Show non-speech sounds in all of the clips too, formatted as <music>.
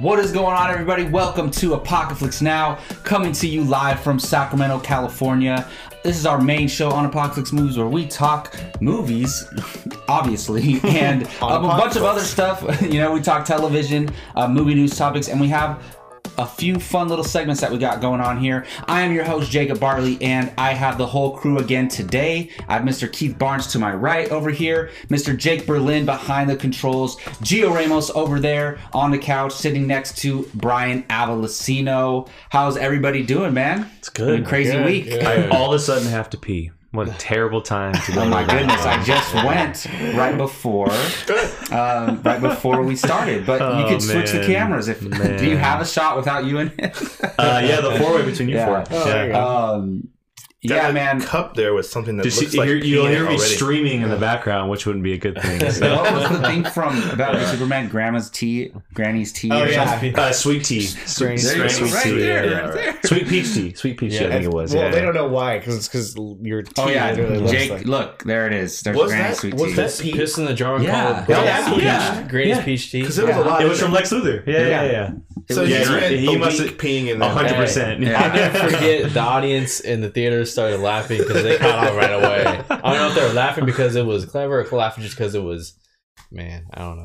What is going on, everybody? Welcome to Apocalypse Now, coming to you live from Sacramento, California. This is our main show on Apocalypse Movies where we talk movies, <laughs> obviously, <laughs> and um, a bunch of other stuff. <laughs> You know, we talk television, uh, movie news topics, and we have a few fun little segments that we got going on here. I am your host, Jacob Bartley, and I have the whole crew again today. I have Mr. Keith Barnes to my right over here, Mr. Jake Berlin behind the controls, Gio Ramos over there on the couch, sitting next to Brian Avalosino. How's everybody doing, man? It's good. Been a crazy Good, week. good. I all of a sudden have to pee. What a terrible time to <laughs> go. Oh my goodness! I just went right before, um, right before we started. But you Oh, could switch the cameras if. Do you have a shot without you in it? Uh, yeah, the four way between you Yeah. four. Oh, there you um, yeah, That man. Cup there was something that Just looks you like hear, you'll hear me already. streaming in the background, which wouldn't be a good thing. So. what was the thing from about the Superman? Grandma's tea, Granny's tea. Oh, yeah. Uh, sweet tea, <laughs> sweet, There you go. sweet Right tea, there, yeah, right there. sweet peach tea, sweet peach tea. I think it was. Well, yeah. they don't know why, because it's because your tea Oh yeah, literally looks Jake. like. Look, there it is. There's Was Granny's that- sweet was tea. that pee? Piss in the jar Yeah. called Yeah. Granny's Peach- Yeah. Granny's Yeah. Tea. Because there was a lot. It was from. Lex Luthor. Yeah, yeah, yeah. So was- you Yeah, he must- week peeing in A hundred percent. Yeah. I'll never forget the audience in the started laughing because they caught on right away. I don't know if they were laughing because it was clever or laughing just because it was, man, I don't know.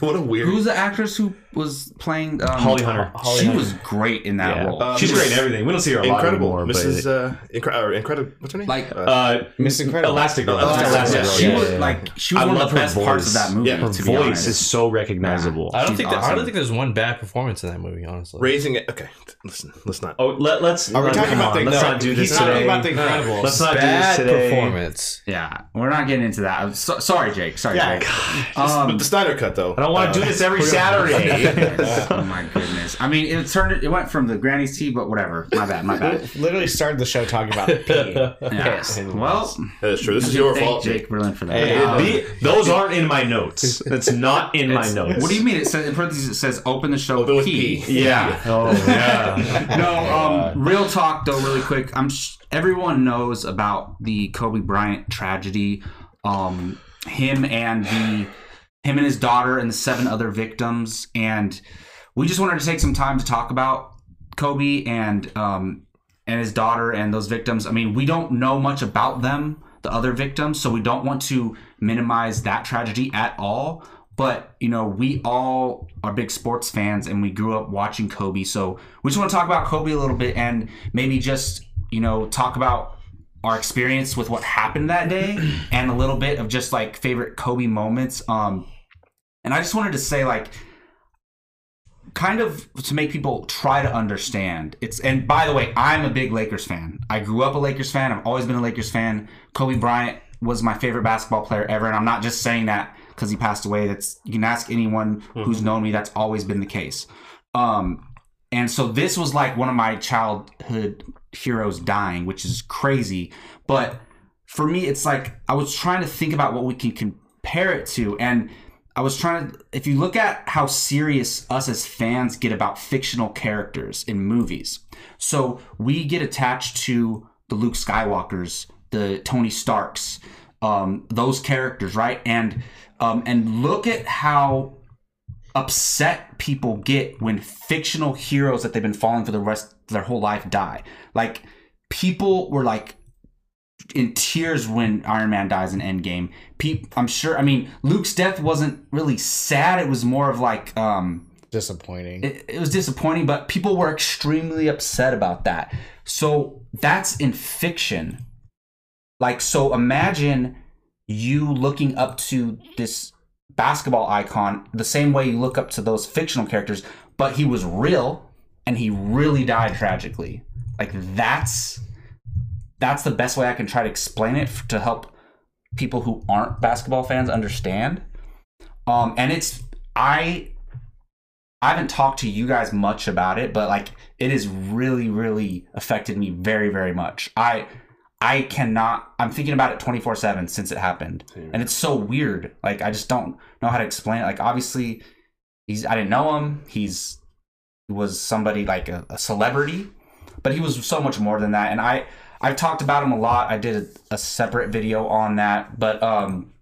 <laughs> what a weird. Who's the actress who was playing um, Holly Hunter. Holly she Hunter. was great in that Yeah. role. Um, She's great in everything. We don't see her a lot incredible, anymore, Mrs. but Uh, incre- or incredible. What's her name? like uh, Miss Incredible. Elastigirl. Oh, Elastic yeah. Girl. she yeah, was yeah, yeah. like she was I one of love the her best parts of voice. that movie. Yeah, Her to be voice honest. is so recognizable. I don't She's think that, I awesome. don't think there's one bad performance in that movie, honestly. raising it. Okay, listen. Let's not. Oh, let, let's. Are we let- talking come about on, the? Let's no, not do he's this talking today. about the Incredibles. Let's not do bad this today. performance. Yeah, we're not getting into that. I'm so, sorry, Jake. Sorry, Yeah. Jake. but Um, the Snyder cut though. I don't want to do this every Saturday. <laughs> oh my goodness. I mean, it turned. It went from the granny's tea, but whatever. My bad. My bad. <laughs> Literally started the show talking about pee. <laughs> Yeah. Well, That is true. This is your fault. Jake Berlin for that. Hey, Um, The- those aren't in my notes. That's not in my notes. what do you mean? It says in parentheses. It says open the show Open with with P. P. Yeah. Oh yeah. no, um, real talk though, really quick. I'm sh- everyone knows about the Kobe Bryant tragedy. Um, him and the him and his daughter and the seven other victims, and we just wanted to take some time to talk about Kobe and um and his daughter and those victims. I mean, we don't know much about them, the other victims, so we don't want to minimize that tragedy at all. But you know, we all are big sports fans, and we grew up watching Kobe. So we just want to talk about Kobe a little bit, and maybe just you know talk about our experience with what happened that day, and a little bit of just like favorite Kobe moments. Um, and I just wanted to say like kind of to make people try to understand it's and by the way i'm a big lakers fan. I grew up a lakers fan. I've always been a lakers fan. Kobe bryant was my favorite basketball player ever and i'm not just saying that because he passed away. That's you can ask anyone who's known me that's always been the case. Um and so this was like one of my childhood heroes dying which is crazy. But for me it's like i was trying to think about what we can compare it to and I was trying to. If you look at how serious us as fans get about fictional characters in movies, so we get attached to the Luke Skywalkers, the Tony Starks, um, those characters, right? And um, and look at how upset people get when fictional heroes that they've been following for the rest of their whole life die. Like people were like in tears when Iron Man dies in Endgame. I'm sure. I mean, Luke's death wasn't really sad. It was more of like um, Disappointing. it, it was disappointing, but people were extremely upset about that. So that's in fiction. Like, so imagine you looking up to this basketball icon the same way you look up to those fictional characters, but he was real and he really died tragically. Like, that's that's the best way I can try to explain it to help people who aren't basketball fans understand. Um, and it's I I haven't talked to you guys much about it, but like it has really, really affected me very, very much. I I cannot I'm thinking about it 24-7 since it happened. And it's so weird. Like I just don't know how to explain it. Like obviously he's I didn't know him. He's he was somebody like a, a celebrity, but he was so much more than that. And I I've talked about him a lot. I did a, a separate video on that, but um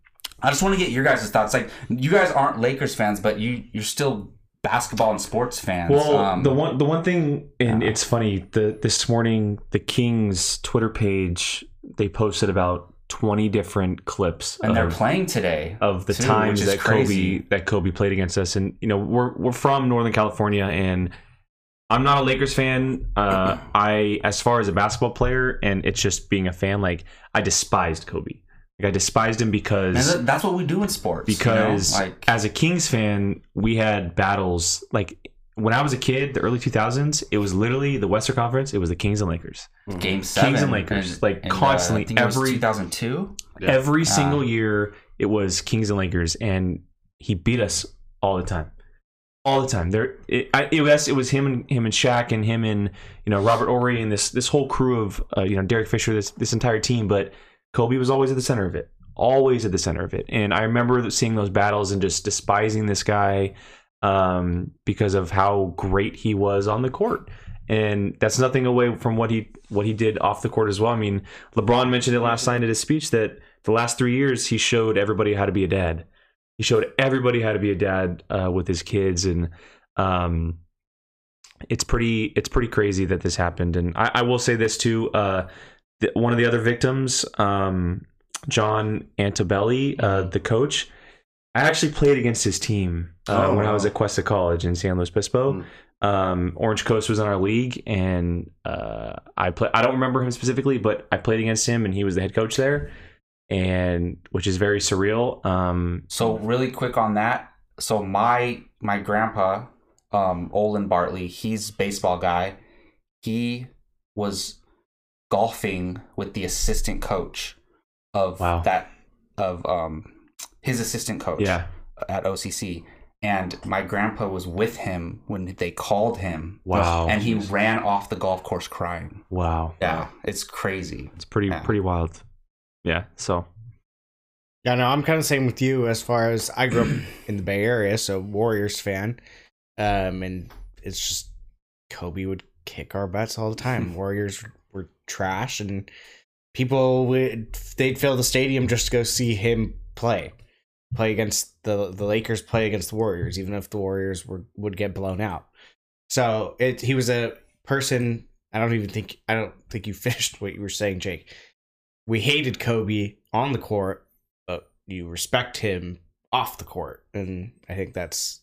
I just want to get your guys' thoughts. Like you guys aren't Lakers fans, but you you're still basketball and sports fans. Well, Um, the one the one thing, and yeah. it's funny. The this morning, the Kings Twitter page they posted about twenty different clips and they're playing today. of the too, times that crazy. Kobe that Kobe played against us. And you know, we're we're from Northern California, and I'm not a Lakers fan. Uh, <laughs> I, as far as a basketball player, and it's just being a fan. Like I despised Kobe. Like I despised him because And that's what we do in sports. you know? because like as a Kings fan, we had battles like when I was a kid, the early 2000s, it was literally the Western Conference. It was the Kings and Lakers. game seven, Kings and Lakers, like, and, uh, constantly, I think every- 2002. Yeah. Every single year, it was Kings and Lakers, and he beat us all the time, all the time. There, it, I, it was it was him and him and Shaq and him and you know Robert Horry and this this whole crew of uh, you know Derek Fisher, this this entire team. But Kobe was always at the center of it, always at the center of it. And I remember seeing those battles and just despising this guy um, because of how great he was on the court. And that's nothing away from what he what he did off the court as well. I mean, LeBron mentioned it last night at his speech that the last three years he showed everybody how to be a dad. He showed everybody how to be a dad uh, with his kids, and um, it's pretty it's pretty crazy that this happened. And I, I will say this too: uh, the, one of the other victims, um, John Altobelli, uh, the coach. I actually played against his team uh, Oh, when I was at Cuesta College in San Luis Obispo. Mm. Um, Orange Coast was in our league, and uh, I play. I don't remember him specifically, but I played against him, and he was the head coach there, and which is very surreal. Um, So really quick on that. So my my grandpa, um, Olin Bartley, he's baseball guy. He was golfing with the assistant coach of Wow. that of um his assistant coach yeah, at OCC. And my grandpa was with him when they called him. Wow. And he ran off the golf course crying. wow, Yeah, it's crazy. it's pretty Yeah. pretty wild. Yeah, so Yeah, no, I'm kind of same with you as far as I grew up <clears throat> in the Bay Area, so Warriors fan. Um, and it's just Kobe would kick our butts all the time. <laughs> Warriors were trash, and people would they'd fill the stadium just to go see him play, play against the the Lakers, play against the Warriors, even if the Warriors were would get blown out. So it he was a person. I don't even think I don't think you <laughs> finished what you were saying, Jake. We hated Kobe on the court, but you respect him off the court, and I think that's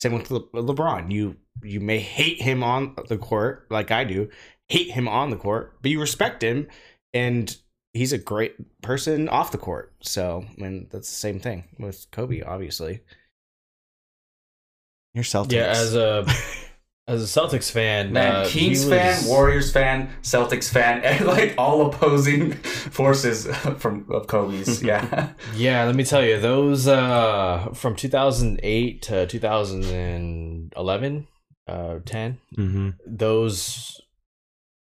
same with Le- LeBron. You you may hate him on the court, like I do, hate him on the court, but you respect him, and he's a great person off the court. So, I mean, that's the same thing with Kobe, obviously. Your Celtics. Yeah, as a <laughs> as a Celtics fan, Man, uh, Kings was- fan, Warriors fan, Celtics fan, <laughs> and like all opposing forces <laughs> from of Kobe's. <laughs> Yeah. Yeah, let me tell you, those uh from 2008 to 2011, uh 10, mm-hmm. those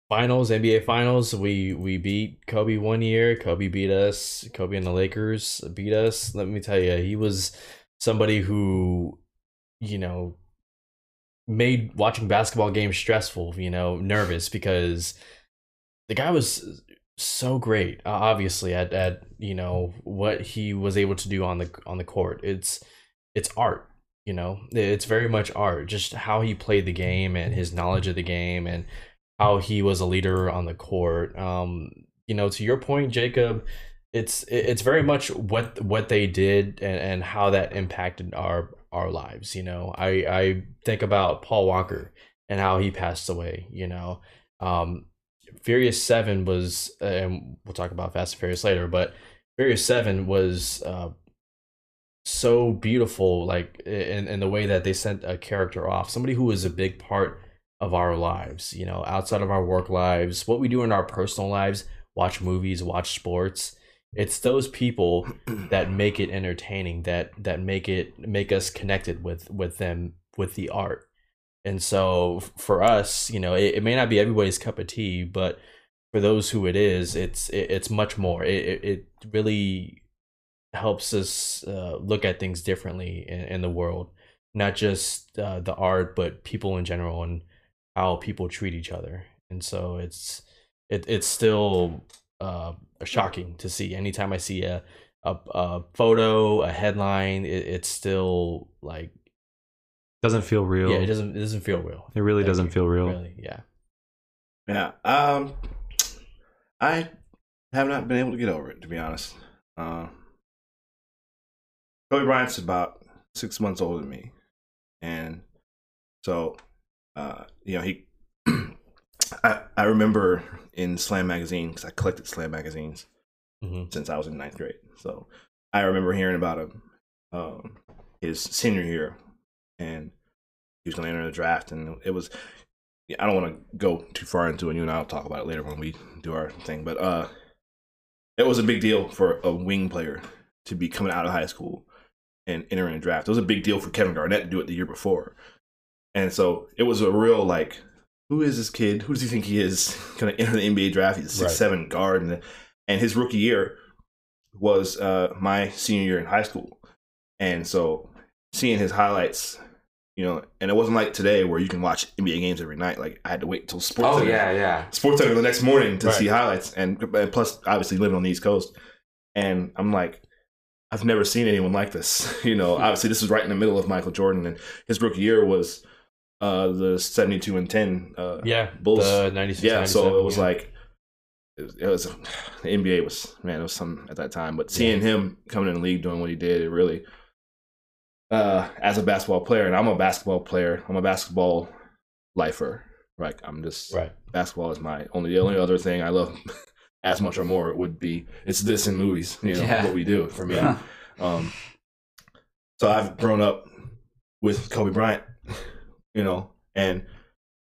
finals, NBA finals, we we beat Kobe one year, Kobe beat us, Kobe and the Lakers beat us. Let me tell you, he was somebody who you know made watching basketball games stressful, you know, nervous because the guy was so great obviously at at you know what he was able to do on the on the court. It's it's art you know? It's very much art just how he played the game and his knowledge of the game and how he was a leader on the court. Um you know to your point jacob it's it's very much what what they did and, and how that impacted our our lives you know i i think about paul walker and how he passed away you know um Furious Seven was, and we'll talk about Fast and Furious later, but Furious Seven was uh, so beautiful, like in, in the way that they sent a character off, somebody who was a big part of our lives, you know, outside of our work lives, what we do in our personal lives, watch movies, watch sports. It's those people that make it entertaining, that that make it make us connected with with them with the art. And so for us, you know, it, it may not be everybody's cup of tea, but for those who it is, it's it, it's much more. It it, really helps us uh, look at things differently in, in the world, not just uh, the art, but people in general and how people treat each other. And so it's it it's still uh, shocking to see. Anytime I see a a, a photo, a headline, it, it's still like Doesn't feel real. Yeah, it doesn't it doesn't feel real. It really doesn't feel real. Really, yeah. Yeah. Um, I have not been able to get over it, to be honest. Uh, Kobe Bryant's about six months older than me, and so uh, you know he. <clears throat> I I remember in Slam magazine because I collected Slam magazines hmm since I was in ninth grade. So I remember hearing about him um, his senior year, and he was going to enter the draft, and it was. I don't want to go too far into it. You and I'll talk about it later when we do our thing, but uh, it was a big deal for a wing player to be coming out of high school and entering a draft. It was a big deal for Kevin Garnett to do it the year before, and so it was a real like, who is this kid? Who does he think he is? <laughs> Going to enter the NBA draft? He's a six Right. seven guard, and and his rookie year was uh, my senior year in high school, and so seeing his highlights, you know, and it wasn't like today where you can watch NBA games every night. Like I had to wait until sports. Oh Center- yeah, yeah. Sports Center the next morning to Right. see highlights, and, and plus obviously living on the East Coast, and I'm like. I've never seen anyone like this. <laughs> You know, <laughs> obviously this was right in the middle of Michael Jordan, and his rookie year was uh, the 72 and 10 uh, Yeah, Bulls. The 96, yeah, so it was yeah. like it was, it was <sighs> the NBA was man, it was something at that time. But seeing him coming in the league doing what he did, it really uh as a basketball player, and I'm a basketball player, I'm a basketball lifer. Like I'm just right. basketball is my only the only other thing I love <laughs> as much or more would be it's this in movies, you know, Yeah. what we do for me. <laughs> Um, so I've grown up with Kobe Bryant, you know, and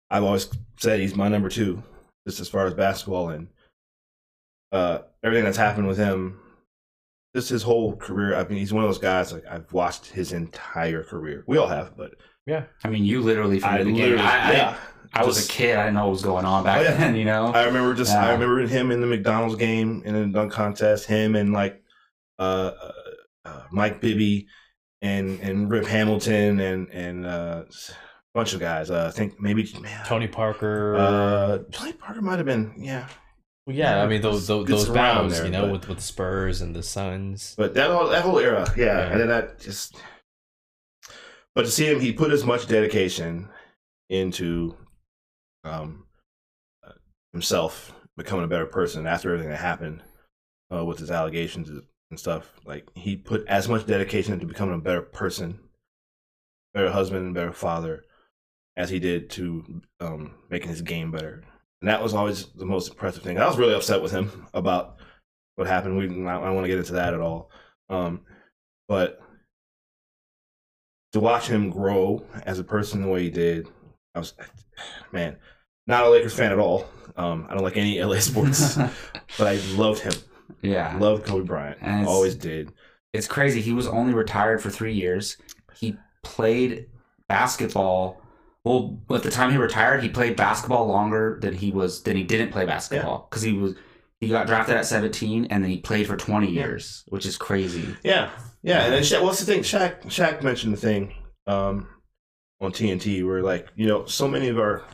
I've always said he's my number two, just as far as basketball and uh, everything that's happened with him. Just his whole career. I mean, he's one of those guys. Like I've watched his entire career. We all have, but yeah. I mean, you literally from I the beginning. literally, I, I, yeah. I was Just- a kid. I didn't know what was going on back Oh, yeah. then. You know. I remember just I remember him in the McDonald's game in the dunk contest. Him and like uh, uh, uh, Mike Bibby and and Rip Hamilton and and uh, a bunch of guys. Uh, I think maybe man, Tony Parker. Uh, Tony Parker might have been yeah, well, yeah, I mean those those, those there, you know, but- with with the Spurs and the Suns. but that whole that whole era, yeah. Yeah. And then that just, but to see him, he put as much dedication into um uh, himself becoming a better person after everything that happened uh, with his allegations and stuff. Like he put as much dedication into becoming a better person, better husband, better father, as he did to um, making his game better. And that was always the most impressive thing. I was really upset with him about what happened. We I don't want to get into that at all. Um, but to watch him grow as a person the way he did, I was <sighs> man, not a Lakers fan at all. Um, I don't like any LA <laughs> sports, but I loved him. yeah. Loved Kobe Bryant. And Always did. it's crazy. He was only retired for three years. He played basketball. Well, at the time he retired, he played basketball longer than he was than he didn't play basketball because he was he got drafted at 17 and then he played for 20 years, which is crazy. Yeah, yeah. And then Shaq, what's the thing? Shaq, Shaq mentioned the thing um, on TNT where like you know so many of our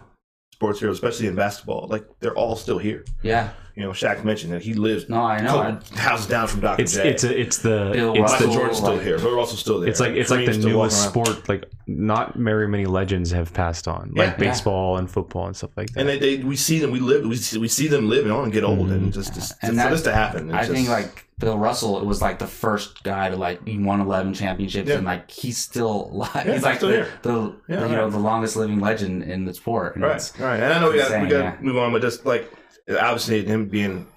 sports heroes, especially in basketball, like they're all still here. Yeah. You know, Shaq mentioned that he lives No, I know. I, houses down from Dr. It's J. it's a, it's the Bill it's Michael the Russell. Jordan's still like- here. But we're still there. it's like it's like the newest sport. Like not very many legends have passed on, like Yeah. baseball and football and stuff like that. And they, they we see them. We live. We see, we see them living on and get old, and Mhm. just, just And for that- this to happen. I it's think like Bill Russell, it was like the first guy to like he won 11 championships Yeah. and like he's still alive. Yeah, he's like still the, here. the, Yeah, the, you know the longest living legend in the sport. And right, it's- right. And I know we got we insane, got to move on, but just like obviously him being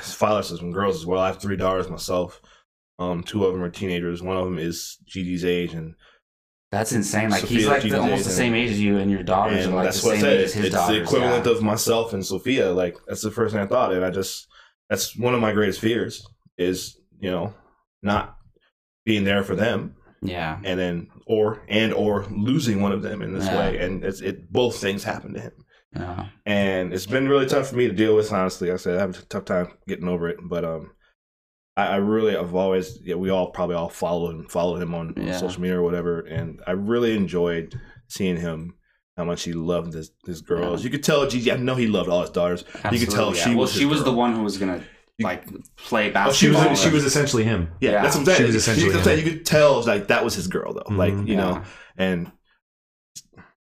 father has some girls as well. I have three daughters myself. Um, two of them are teenagers. One of them is Gigi's age, and That's insane. Like he's like the, almost the same age as you, and your daughters and are like that's the what I said. age as his It's daughters. the equivalent yeah. of myself and Sophia. Like that's the first thing I thought, and I just that's one of my greatest fears is you know not being there for them yeah. and then or and or losing one of them in this Yeah. way and it's it both things happen to him Yeah. and it's been really tough for me to deal with honestly like i said i have a tough time getting over it but um i, I really have always yeah we all probably all followed him followed him on, on social media or whatever and i really enjoyed seeing him how much he loved his, his girls Yeah. you could tell Gigi, i know he loved all his daughters you could tell yeah. she well, was she was the one who was gonna like play Oh, she basketball. was- she was essentially him. yeah, Yeah. that's what i'm saying She was essentially you, could him. you could tell like that was his girl though like Mhm. you know and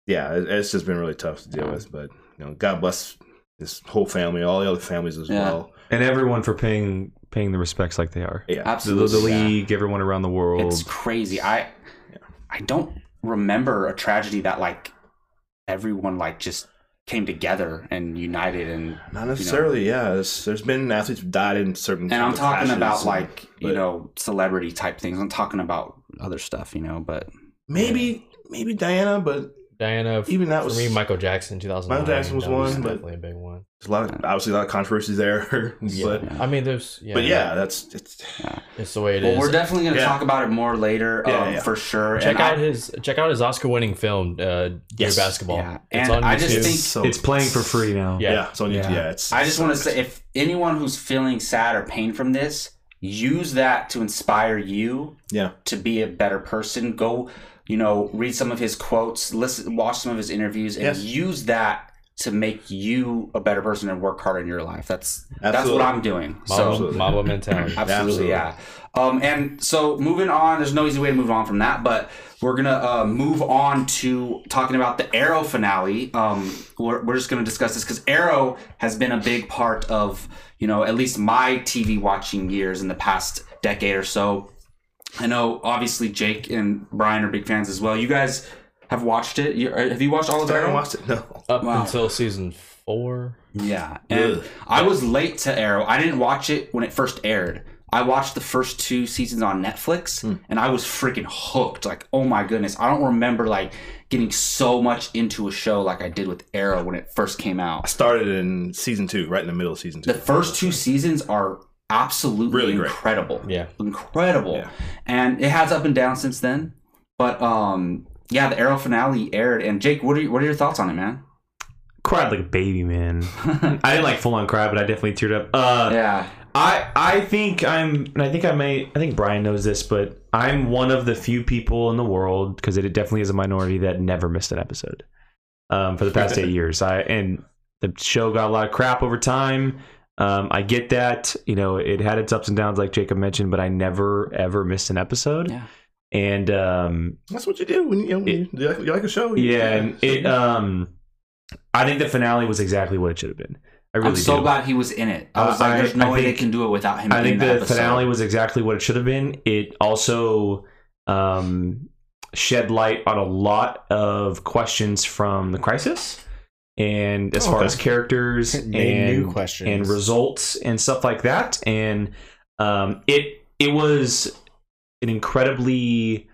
yeah, it, it's just been really tough to deal Yeah. with. But you know, God bless his whole family, all the other families as Yeah. well. and everyone for paying paying the respects like they are. Yeah, The, the, Absolutely. the yeah. league, everyone around the world. It's crazy. I I don't remember a tragedy that like everyone like just came together and united and not necessarily. Yeah, there's, there's been athletes who died in certain. and I'm talking crashes about and- like you know celebrity type things. I'm talking about other stuff, you know. But maybe maybe Diana, but Diana, even that for was me, Michael Jackson, two thousand. Michael Jackson was that one, but- definitely a big one. there's a lot of obviously a lot of controversies there. <laughs> Yeah. but I mean, there's yeah, but yeah, that's it's it's the way it is. well, we're definitely going to Yeah. talk about it more later, Yeah, um, yeah. for sure. check And out I, his check out his Oscar-winning film, uh, Dear Basketball. Yeah. It's And on I just think- so it's playing for free now. Yeah. Yeah, so yeah, Yeah. yeah it's. I just so want to say, if anyone who's feeling sad or pain from this, use that to inspire you yeah, to be a better person. Go, you know, read some of his quotes, listen, watch some of his interviews, and Yes. use that to make you a better person and work harder in your life. That's that's what I'm doing. Mamba, So Absolutely. Mentality. <laughs> absolutely, Absolutely. yeah. Um, and so moving on, there's no easy way to move on from that, but we're gonna uh, move on to talking about the Arrow finale. Um, we're, we're just gonna discuss this because Arrow has been a big part of you know at least my TV watching years in the past decade or so. I know obviously Jake and Brian are big fans as well. You guys have watched it. You, uh, have you watched all of I haven't Arrow? watched it. No, Up Wow. until season four. Yeah, and Ugh. I was late to Arrow. I didn't watch it when it first aired. I watched the first two seasons on Netflix, Hmm. and I was freaking hooked. Like, oh my goodness, I don't remember like getting so much into a show like I did with Arrow when it first came out. I started in season two, right in the middle of season two. The first two seasons are absolutely Really incredible. Yeah. incredible. Yeah. And it has up and down since then. But um, yeah, the Arrow finale aired. And Jake, what are you, what are your thoughts on it, man? Cried like a baby, man. <laughs> I didn't like full on cry, but I definitely teared up. Uh, yeah, I I think I'm, and I think I may, I think Brian knows this, but I'm one of the few people in the world because it definitely is a minority that never missed an episode. Um, for the past eight <laughs> years, I and the show got a lot of crap over time. Um, I get that, you know, it had its ups and downs, like Jacob mentioned, but I never ever missed an episode. Yeah. And um, That's what you do when you, you, know, when you, you, like, you like a show. you- yeah, and it um, I think the finale was exactly what it should have been. I really I'm so do. glad he was in it. I Uh, was like, I- there's no I way think- they can do it without him. I in think the the finale was exactly what it should have been. It also um, shed light on a lot of questions from the crisis, and as far Okay. as characters <laughs> and new questions and results and stuff like that. And um, it it was an incredibly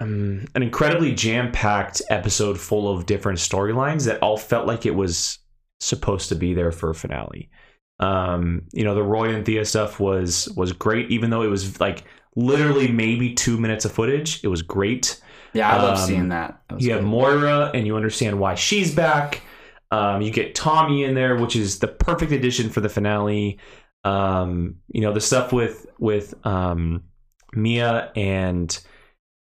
um, an incredibly jam packed episode full of different storylines that all felt like it was supposed to be there for a finale. Um, you know, the Roy and Thea stuff was was great, even though it was like literally maybe two minutes of footage. It was great. Yeah, I love Um, seeing that. That You have. Moira, and you understand why she's back. Um, you get Tommy in there, which is the perfect addition for the finale. Um, you know the stuff with with um, Mia and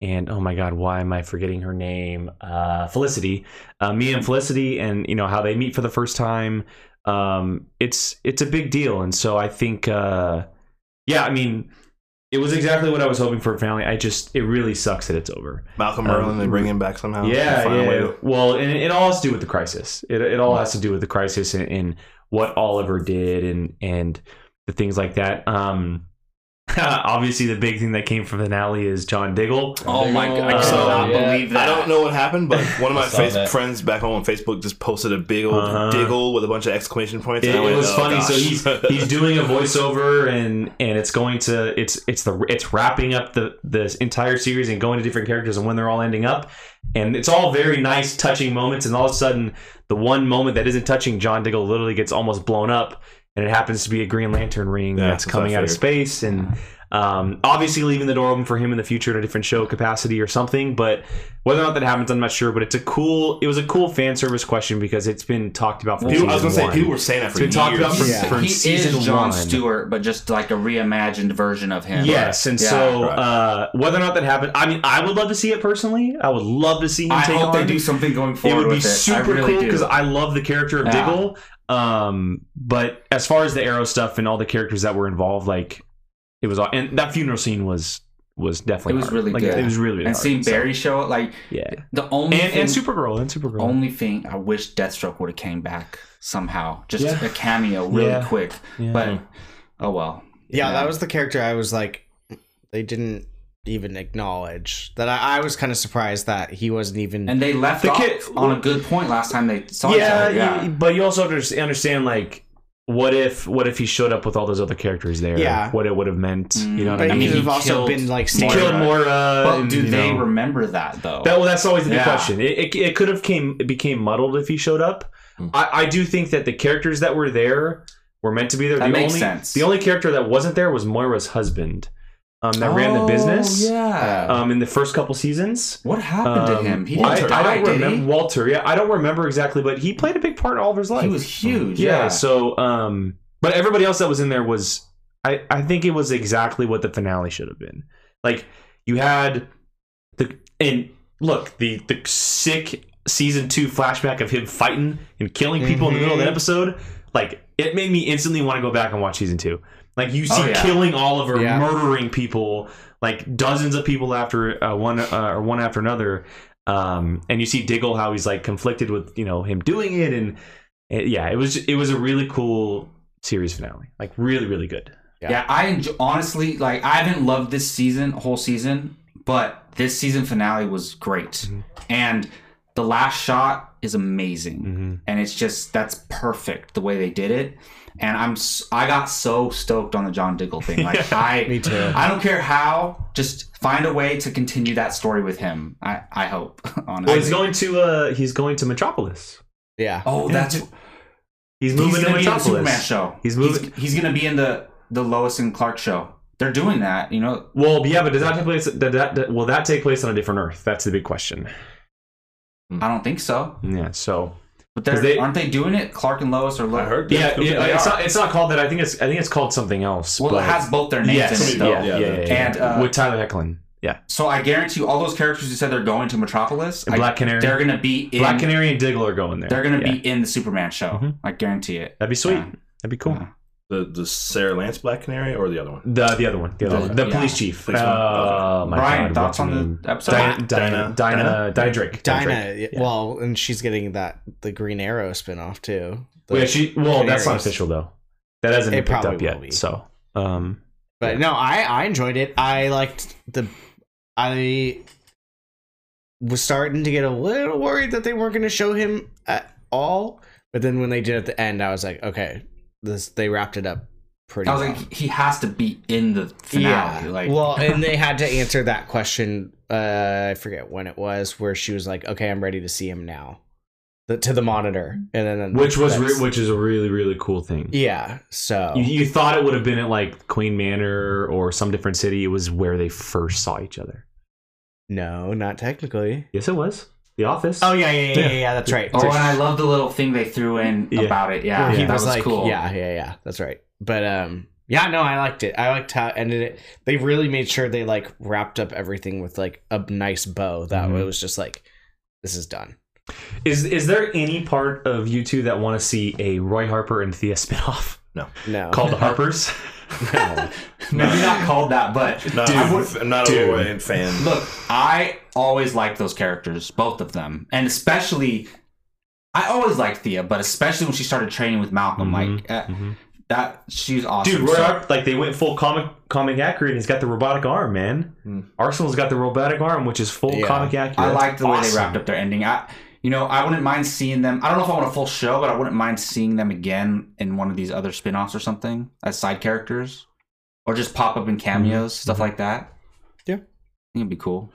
and oh my god, why am I forgetting her name? Uh, Felicity, uh, Mia and Felicity, and you know how they meet for the first time. Um, it's it's a big deal, and so I think, uh, yeah, I mean, it was exactly what I was hoping for family. I just it really sucks that it's over. Malcolm Um, Merlyn, they bring him back somehow. Yeah, Find a way yeah. to- Well, and it all has to do with the crisis. It, it all has to do with the crisis and, and what Oliver did and and the things like that. Um, <laughs> obviously, the big thing that came from the finale is John Diggle. Oh my god, I Uh, cannot yeah. believe that. I don't know what happened, but <laughs> one of my face- friends back home on Facebook just posted a big old Uh-huh. diggle with a bunch of exclamation points. It, and it went, was "Oh, funny. So he's he's doing a voiceover and and it's going to it's it's the it's wrapping up the the entire series and going to different characters and when they're all ending up and it's all very nice touching moments and all of a sudden the one moment that isn't touching John Diggle literally gets almost blown up and it happens to be a Green Lantern ring Yeah, that's that's coming out of space and um, obviously leaving the door open for him in the future in a different show capacity or something but whether or not that happens I'm not sure but it's a cool it was a cool fan service question because it's been talked about for People- I was season gonna say one. people were saying that for It's been talked about for, Yeah. for he season is John one. Stewart, but just like a reimagined version of him. Yes, and Yeah. so right. uh, whether or not that happens, I mean, I would love to see it personally. I would love to see him I take hope on. they do something going forward. it would be with it. Super really cool because I love the character of Yeah. Diggle. Um, but as far as the Arrow stuff and all the characters that were involved, like it was, all, and that funeral scene was was definitely It was hard. really Like, good. It was really, really and hard, seeing so, Barry show it, like yeah, the only and thing, and Supergirl and Supergirl. only thing I wish Deathstroke would have came back somehow, just Yeah. a cameo, really Yeah. quick. Yeah. But oh well. Yeah, that was the character I was like, they didn't even acknowledge that. I, I was kind of surprised that he wasn't even. And they left The off kid- on a good point last time they saw each yeah, other. Yeah. y- but you also under- understand like what if what if he showed up with all those other characters there? Yeah. what it would have meant. You know what but I mean? could he have also been like Moira. standing. killed Moira. But and, do they know- remember that though? That, well, that's always the big Yeah. question. It, it, it could have came it became muddled if he showed up. Hmm. I, I do think that the characters that were there were meant to be there. That the makes only sense. the only character that wasn't there was Moira's husband, um, that ran the Oh, business. Yeah. Um, in the first couple seasons. what happened to Um, him? He I, didn't I don't remember? Walter. Yeah, I don't remember exactly, but he played a big part in all of his life. He was huge. yeah, Yeah. So, um, but everybody else that was in there was, I, I think it was exactly what the finale should have been. Like you had the and look the the sick season two flashback of him fighting and killing people in the middle of the Mm-hmm. episode. Like it made me instantly want to go back and watch season two. Like you see Oh, yeah. killing Oliver, Yeah. murdering people, like dozens of people after uh, one uh, or one after another. Um, and you see Diggle how he's like conflicted with you know him doing it, and it, yeah, it was it was a really cool series finale, like really really good. Yeah, I enjoy, honestly like I haven't loved this season, whole season, but this season finale was great, Mhm. and the last shot is amazing, Mm-hmm. and it's just that's perfect the way they did it, and I'm I got so stoked on the John Diggle thing, like <laughs> I Me too. I don't care how, just find a way to continue that story with him. I I hope <laughs> honestly. Well, he's going to uh he's going to Metropolis. Yeah. oh, that's He's he's moving gonna to be in the Metropolis. Superman show. He's moving- He's, he's gonna be in the the Lois and Clark show. They're doing that, you know. Well, yeah, but does that take place? Did that, that- will that take place on a different Earth? That's the big question. I don't think so. Yeah. So But they're, 'Cause they- aren't they doing it? Clark and Lois or Lois? I heard. yeah, that. yeah it's not it's not called that. I think it's I think it's called something else. Well, but- it has both their names yes, in yeah, it, yeah, though. yeah, Yeah, yeah, yeah. And, uh, with Tyler Hoechlin. Yeah, So I guarantee you, all those characters who said they're going to Metropolis, and Black Canary. they're gonna be in. Black Canary and Diggle are going there. They're gonna Yeah. be in the Superman show. Mhm. I guarantee it. That'd be sweet. Yeah. That'd be cool. Yeah. The the Sara Lance Black Canary or the other one? The the other one, the other The- one, the yeah. police chief. Police one? Oh my Brian, god! thoughts on the episode? Dinah, Dinah, Dinah? Dinah, Dinah Drake. Dinah. Yeah. Well, and she's getting that the Green Arrow spinoff too. The- yeah, she. Well, that's not official though. That hasn't It been picked up yet. be. So, um, But no, I I enjoyed it. I liked the. I was starting to get a little worried that they weren't going to show him at all, but then when they did at the end, I was like, okay, this they wrapped it up pretty. I was well. like, he has to be in the finale. Like, well, and they <laughs> had to answer that question. Uh, I forget when it was, where she was like, "Okay, I'm ready to see him now," the, to the monitor, and then which was re- which is a really really cool thing. yeah. So You, you thought it would have been at like Queen Manor or some different city. It was where they first saw each other. no, not technically. Yes, it was. The Office. Oh yeah, yeah, yeah, Yeah. yeah. yeah that's right. oh, and I love the little thing they threw in Yeah. about it. Yeah, Where he that was, was, like, cool. yeah, yeah, yeah. That's right. But um, yeah, no, I liked it. I liked how it ended it. They really made sure they like wrapped up everything with like a nice bow. That it was just like, this is done. Is is there any part of you two that want to see a Roy Harper and Thea spinoff <laughs> No, No, called The <laughs> Harpers? no. <laughs> Maybe not called that, but No, Dude, I'm, I'm not dude. a Roy fan. Look, I always liked those characters, both of them, and especially I always liked Thea, but especially when she started training with Malcolm, Mhm, like uh, mhm. that. She's awesome. Dude, Roy So- Harper, like they went full comic comic accurate. and He's got the robotic arm, man. Hmm. Arsenal's got the robotic arm, which is full Yeah. comic accurate. I liked the way they wrapped up their ending. I, you know, I wouldn't mind seeing them. I don't know if I want a full show, but I wouldn't mind seeing them again in one of these other spin-offs or something as side characters, or just pop up in cameos, stuff like that. Yeah. I think it'd be cool.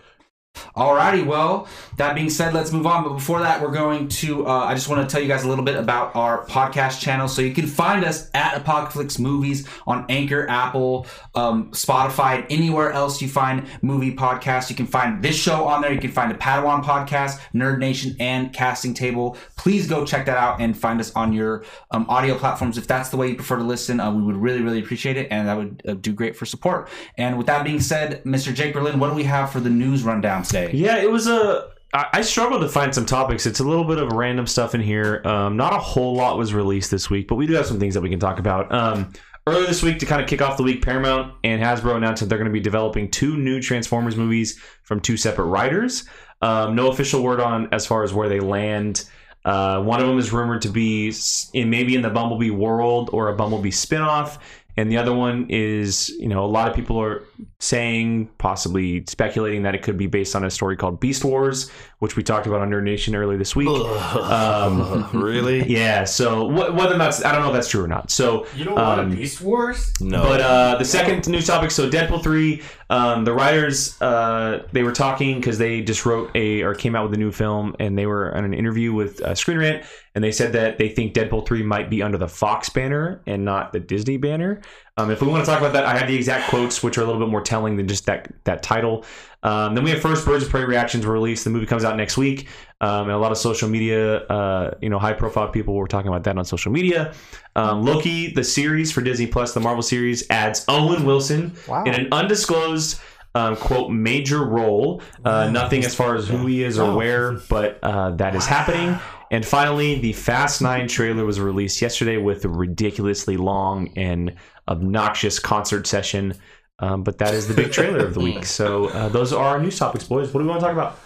Alrighty, well, that being said, let's move on. But before that, we're going to, uh, I just want to tell you guys a little bit about our podcast channel. So you can find us at Apocalypse Movies on Anchor, Apple, um, Spotify, and anywhere else you find movie podcasts. You can find this show on there. You can find the Padawan podcast, Nerd Nation, and Casting Table. Please go check that out and find us on your um, audio platforms if that's the way you prefer to listen. Uh, we would really, really appreciate it, and that would uh, do great for support. And with that being said, Mr. Jake Berlin, what do we have for the news rundown Yeah, it was a. I I struggled to find some topics. It's a little bit of random stuff in here. Um, not a whole lot was released this week, but we do have some things that we can talk about. Um, earlier this week to kind of kick off the week, Paramount and Hasbro announced that they're going to be developing two new Transformers movies from two separate writers. Um, no official word on as far as where they land. Uh, one of them is rumored to be in maybe in the Bumblebee world or a Bumblebee spinoff, and the other one is you know a lot of people are saying possibly speculating that it could be based on a story called Beast Wars, which we talked about on Nerd Nation earlier this week. Um, <laughs> really? yeah, so wh- whether that's I don't know if that's true or not. So You don't want a Beast Wars? No. but uh, the second news topic, so Deadpool three, um, the writers uh, they were talking because they just wrote a or came out with a new film, and they were on an interview with uh, Screen Rant, and they said that they think Deadpool three might be under the Fox banner and not the Disney banner. Um, if we want to talk about that, I have the exact quotes, which are a little bit more telling than just that that title. Um, then we have first Birds of Prey reactions were released. The movie comes out next week, um, and a lot of social media, uh, you know, high profile people were talking about that on social media. Um, Loki, the series for Disney Plus, the Marvel series, adds Owen Wilson Wow. in an undisclosed um, quote major role. Uh, nothing as far as who he is or where, but uh, that is happening. And finally, the Fast Nine trailer was released yesterday with a ridiculously long and obnoxious concert session. Um, but that is the big trailer of the week. <laughs> So uh, those are our news topics, boys. What do we want to talk about?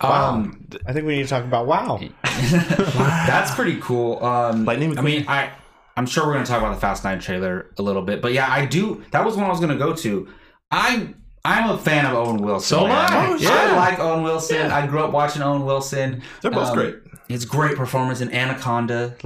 Um, I think we need to talk about WoW. <laughs> that's pretty cool. Um, Lightning I mean, I I'm sure we're gonna talk about the Fast Nine trailer a little bit, but yeah, I do. That was one I was gonna go to. I I'm a fan of Owen Wilson. So am man. I. Oh, I like Owen Wilson. I grew up watching Owen Wilson. They're both Um, great. His great performance in Anaconda. <laughs>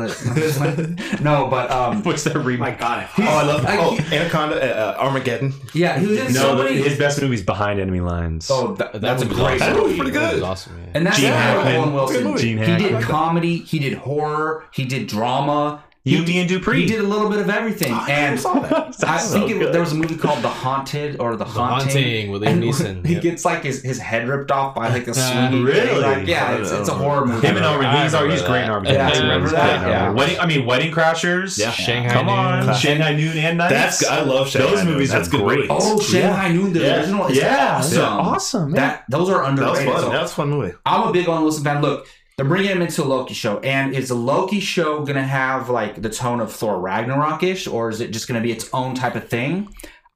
No, but um, <laughs> What's that remake? God. Oh, I love I- oh, Anaconda, uh, uh, Armageddon. yeah, he was in No, so the- many. his best movie is Behind Enemy Lines. oh, that, That that's a great awesome. Movie. pretty That good. awesome, man. And that's Gene the thing with Hackman. Owen Wilson. Gene He Hackman. did comedy. He did horror. He did drama. You, he me, and Dupree. He did a little bit of everything. I and saw that. I <laughs> so think it, there was a movie called The Haunted or The, Haunting. Haunting with Liam Neeson, He yep. gets like his, his head ripped off by like a <laughs> swinging Really? Like, yeah, it's, it's a horror movie. Him and I He's, remember he's great in that. Armageddon. Yeah, too. remember that? great Yeah. Wedding, I mean, Wedding Crashers. Yeah. Shanghai Come on, Noon. Shanghai Noon and Knights. That's I love Shanghai Those movies That's are good great. Oh, Shanghai Noon, the Yeah. original is yeah, awesome. awesome. That those are That was underrated. fun. So That was a fun movie. I'm a big Owen Wilson fan. Look, they're bringing him into a Loki show, and is the Loki show gonna have like the tone of Thor Ragnarok-ish, or is it just gonna be its own type of thing?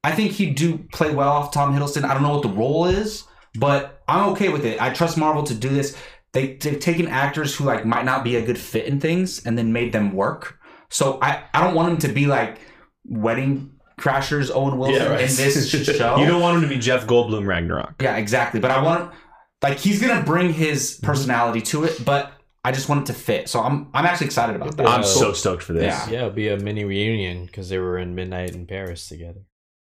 I think he'd do play well off Tom Hiddleston. I don't know what the role is, but I'm okay with it. I trust Marvel to do this. They, they've taken actors who like might not be a good fit in things and then made them work. So I, I don't want him to be like Wedding Crashers Owen Wilson Yeah, right. in this <laughs> show. You don't want him to be Jeff Goldblum Ragnarok. Yeah, exactly. But I want like he's gonna bring his personality to it, but I just want it to fit. So I'm I'm actually excited about that. I'm so stoked for this. Yeah. Yeah, it'll be a mini reunion because they were in Midnight in Paris together.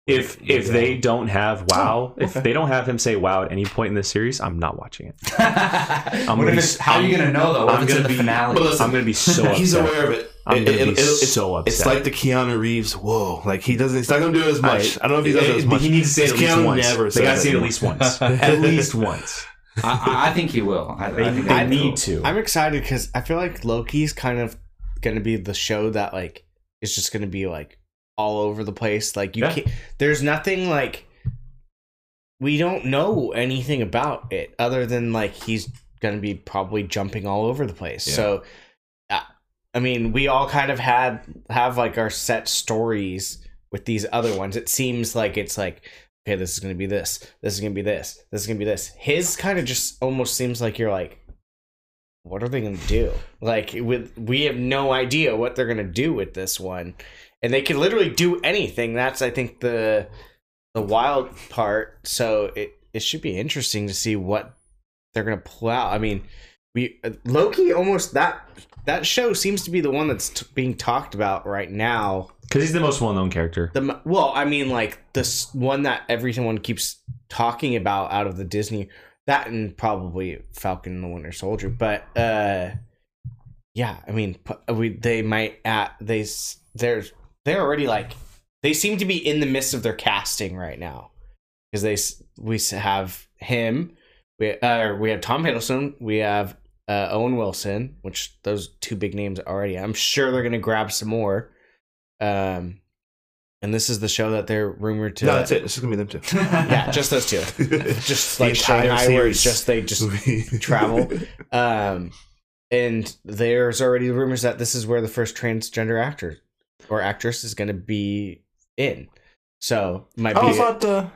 If if Yeah. they don't have oh, Wow, if okay. they don't have him say Wow at any point in the series, I'm not watching it. <laughs> what gonna if be- it's, how are you gonna know though? What I'm if it's in gonna the be- finale? But listen, I'm gonna be so <laughs> upset. He's aware of it. I'm It- gonna it- be it- it's, so upset. It's like the Keanu Reeves. Whoa, like he doesn't. He's not gonna do it as much. I, don't know if he does it as much. He needs to say it at Keanu least once. never they gotta say it at least once. <laughs> at least once. I, I- I think he will. I, They, I think they he will. need to. I'm excited because I feel like Loki's kind of gonna be the show that like is just gonna be like all over the place. Like you Yeah. can't. There's nothing like we don't know anything about it other than like he's gonna be probably jumping all over the place. Yeah. So, uh, I mean, we all kind of had have like our set stories with these other ones. It seems like it's like. Okay, this is gonna be this. This is gonna be this. This is gonna be this. His kind of just almost seems like you're like, what are they going to do? Like with we have no idea what they're going to do with this one. And they can literally do anything. That's I think the the wild part. So it it should be interesting to see what they're going to pull out. I mean, we Loki almost that that show seems to be the one that's t- being talked about right now. Because he's the most well known character. The well, I mean like this one that everyone keeps talking about out of the Disney that and probably Falcon and the Winter Soldier, but uh yeah, I mean we they might at they they're they're already like they seem to be in the midst of their casting right now because they we have him we uh we have Tom Hiddleston we have uh, Owen Wilson which those two big names already I'm sure they're gonna grab some more um and this is the show that they're rumored to No, that's it. This is gonna be them two. <laughs> yeah just those two <laughs> just like Shanghai where it's just they just <laughs> travel. Um, and there's already rumors that this is where the first transgender actor or actress is going to be in. So might Oh, be I thought uh,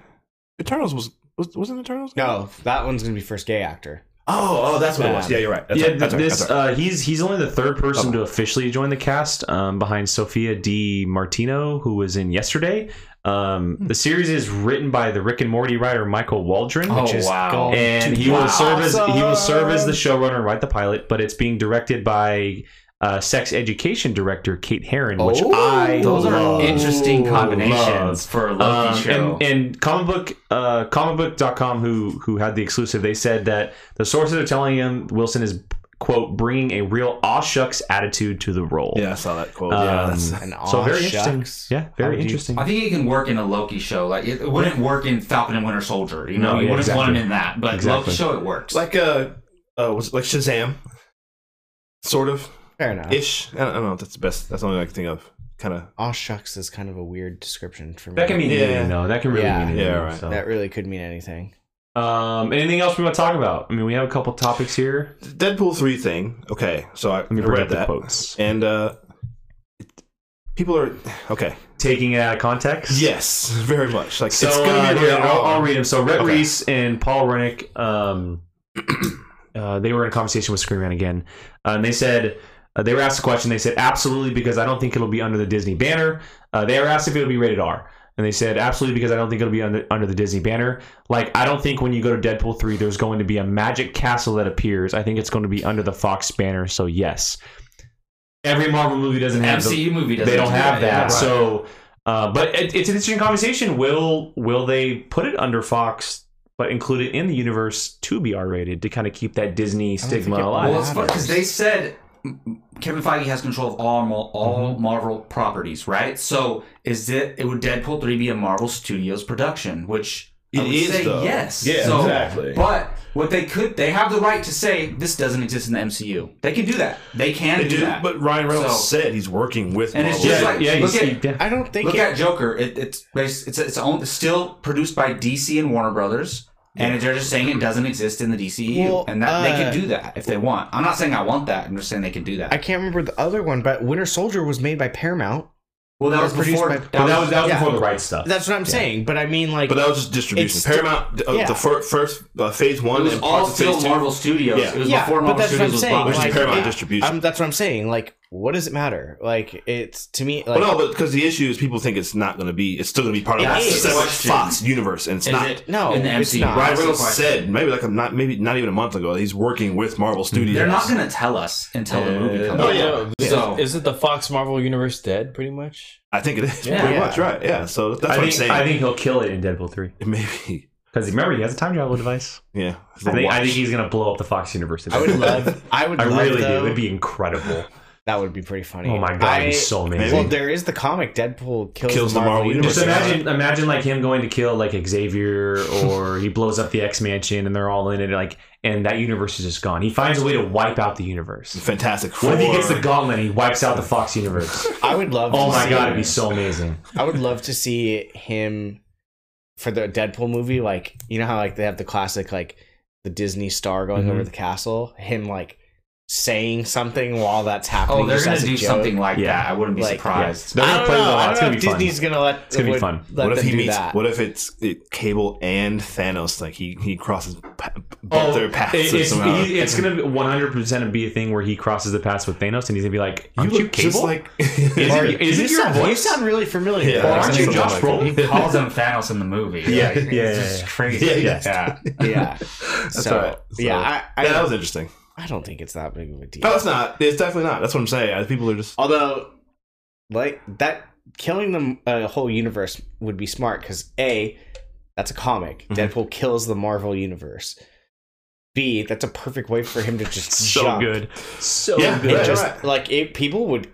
Eternals was, was wasn't Eternals? no. That one's going to be first gay actor. Oh, oh, that's what it was. Yeah, you're right. That's yeah, right. That's right. this That's right. uh, he's he's only the third person Okay. to officially join the cast, um, behind Sophia Di Martino, who was in yesterday. Um, Hmm. the series is written by the Rick and Morty writer Michael Waldron, Oh, is wow. and he be will serve as he will serve as the showrunner and write the pilot. But it's being directed by uh, sex education director Kate Herron, which Oh. I Those are interesting combinations love. for a Loki Um, show. and, and comic book uh, comicbook.com who who had the exclusive they said that the sources are telling him wilson is quote bringing a real aw shucks attitude to the role yeah, I saw that quote. Um, yeah, that's, And so aw, very interesting yeah very would you- interesting I think it can work in a Loki show. Like it, it wouldn't work in Falcon and Winter Soldier. You know, No, you yeah, wouldn't want him in that. But Exactly. Loki show it works. like uh, uh, was it like Shazam, sort of Fair enough. ish. I don't, I don't know if that's the best. That's the only I can think of. Kind of. Aw shucks is kind of a weird description for me. that can mean Yeah. anything though that can really Yeah. mean anything Yeah, right. so. That really could mean anything. um anything else we want to talk about i mean we have a couple topics here Deadpool three thing. Okay, so I, let me I bring read up the that, quotes and uh, people are okay. taking it out of context Yes, very much. Like So it's gonna uh, be here, rated I'll, R. I'll read them. So Rhett Okay. Reese and Paul Wernick, um, <clears throat> uh, they were in a conversation with Screen Man again, uh, and they said uh, they were asked a question. They said absolutely because I don't think it'll be under the Disney banner. Uh, they were asked if it'll be rated R, and they said absolutely because I don't think it'll be under under the Disney banner. Like I don't think when you go to Deadpool three, there's going to be a magic castle that appears. I think it's going to be under the Fox banner. So yes. Every Marvel movie doesn't have the, MCU movie doesn't they don't do have that. yeah, right. So, uh, but it, it's an interesting conversation. Will will they put it under Fox, but include it in the universe to be R rated to kind of keep that Disney stigma alive? Well, it's fun because they said Kevin Feige has control of all Mar- all mm-hmm. Marvel properties, right? So is it it would Deadpool three be a Marvel Studios production? Which I It would is, say though. yes. Yeah, So- exactly. But what they could, they have the right to say this doesn't exist in the MCU. They can do that. They can They do, do, that. but Ryan Reynolds So- said he's working with And it's just yeah, like- yeah, look you at- yeah. I don't think Look it, at Joker. It, it's based, it's it's own, it's still produced by DC and Warner Brothers, and they're just saying it doesn't exist in the DCEU, Well, and that they uh, can do that if they want. I'm not saying I want that. I'm just saying they can do that. I can't remember the other one, but Winter Soldier was made by Paramount. well, that they're was before. by- that But that was that was Yeah. before the right stuff. That's what I'm saying. But I mean, like, But that was just distribution. Paramount, uh, yeah. the fir- first uh, phase one It was and all parts of still phase two. Marvel Studios. Yeah. It was yeah, before but Marvel that's what I'm Studios was saying. bought. Which is Paramount yeah, distribution. um, that's what I'm saying. Like, what does it matter? Like, it's to me, like, well, no, but because the issue is people think it's not going to be. It's still going to be part of the that is. Fox universe, and it's Is not. it No, in the it's MCU? not. Ryan Reynolds said maybe like a, not maybe not even a month ago he's working with Marvel Studios. they're not going to tell us until the movie uh, comes Oh, out. yeah. So is it the Fox Marvel universe dead? Pretty much. I think it is Yeah. pretty Yeah. much right. Yeah, so that's I what think I'm saying. I think he'll kill it in Deadpool three <laughs> maybe. because remember he has a time travel device. Yeah, I think I think he's gonna blow up the Fox universe. I would love, I would I love, really though, do. It'd be incredible. That would be pretty funny. Oh my god, I, it'd so amazing. Well, there is the comic Deadpool kills, Kills the the Marvel, Marvel universe. Just imagine, imagine like him going to kill like Xavier, <laughs> or he blows up the X Mansion, and they're all in it, like, and that universe is just gone. He finds a way to wipe out the universe. Fantastic Four. What if he gets the gauntlet? and He wipes out the Fox universe. <laughs> I would love. Oh to my see, god, it'd be so amazing. I would love to see him for the Deadpool movie. Like, you know how like they have the classic like the Disney star going Mhm. over the castle. Him like saying something while that's oh, happening. Oh, they're going to do joke. something like Yeah. that. I wouldn't be Like, surprised. They're I gonna don't play know. with lot. I It's don't gonna know be if fun. Disney's gonna let. It's gonna be fun. What if he meets? that. What if it's it, Cable and Thanos? Like he he crosses oh, both Oh, their paths it- it's, somehow. he- it's gonna 100 percent be a thing where he crosses the paths with Thanos, and he's gonna be like, You "Aren't you, look just Cable? like <laughs> is Or- it, <laughs> is you it your sound, You sound really familiar. Yeah, Or aren't you Josh Brolin? He calls him Thanos in the movie. <laughs> Yeah, Like, it's yeah, crazy. Yeah, yeah. yeah. That's so, all right. So- yeah, I, I, yeah, that was interesting. I don't think it's that big of a deal. No, it's not. It's definitely not. That's what I'm saying. People are just. Although, like that, killing the uh, whole universe would be smart because a, that's a comic. Mhm. Deadpool kills the Marvel universe. B, that's a perfect way for him to just <laughs> so jump. good, so Yeah, good. It Right, just right. like it, people would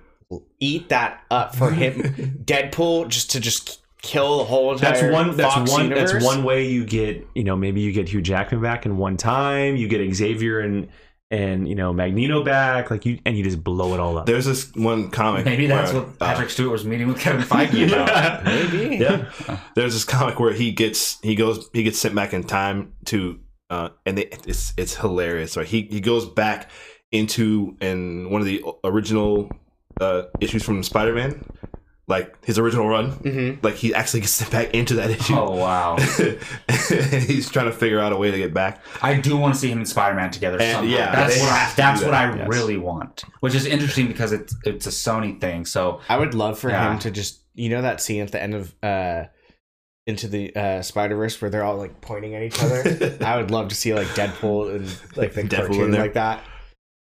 eat that up for him. <laughs> Deadpool just to just kill the whole entire. That's one. That's Fox one. Universe. That's one way you get. You know, maybe you get Hugh Jackman back in one time. You get Xavier and and you know Magneto back. Like you, and you just blow it all up. There's this one comic. Maybe that's where, what uh, Patrick Stewart was meeting with Kevin Feige about. <laughs> Maybe. yeah. <laughs> there's this comic where he gets he goes he gets sent back in time to uh and they, it's it's hilarious right he he goes back into and one of the original uh issues from spider-man like his original run. Mm-hmm. Like he actually gets <laughs> sent back into that issue. Oh wow! <laughs> he's trying to figure out a way to get back. I do want to see him and Spider Man together. And, somehow. yeah, that's what I, that's do what I yes. really want. Which is interesting because it's it's a Sony thing. So I would love for Yeah. him to just you know that scene at the end of uh into the uh Spider Verse where they're all like pointing at each other. <laughs> I would love to see like Deadpool and like the Deadpool in cartoon there. like that.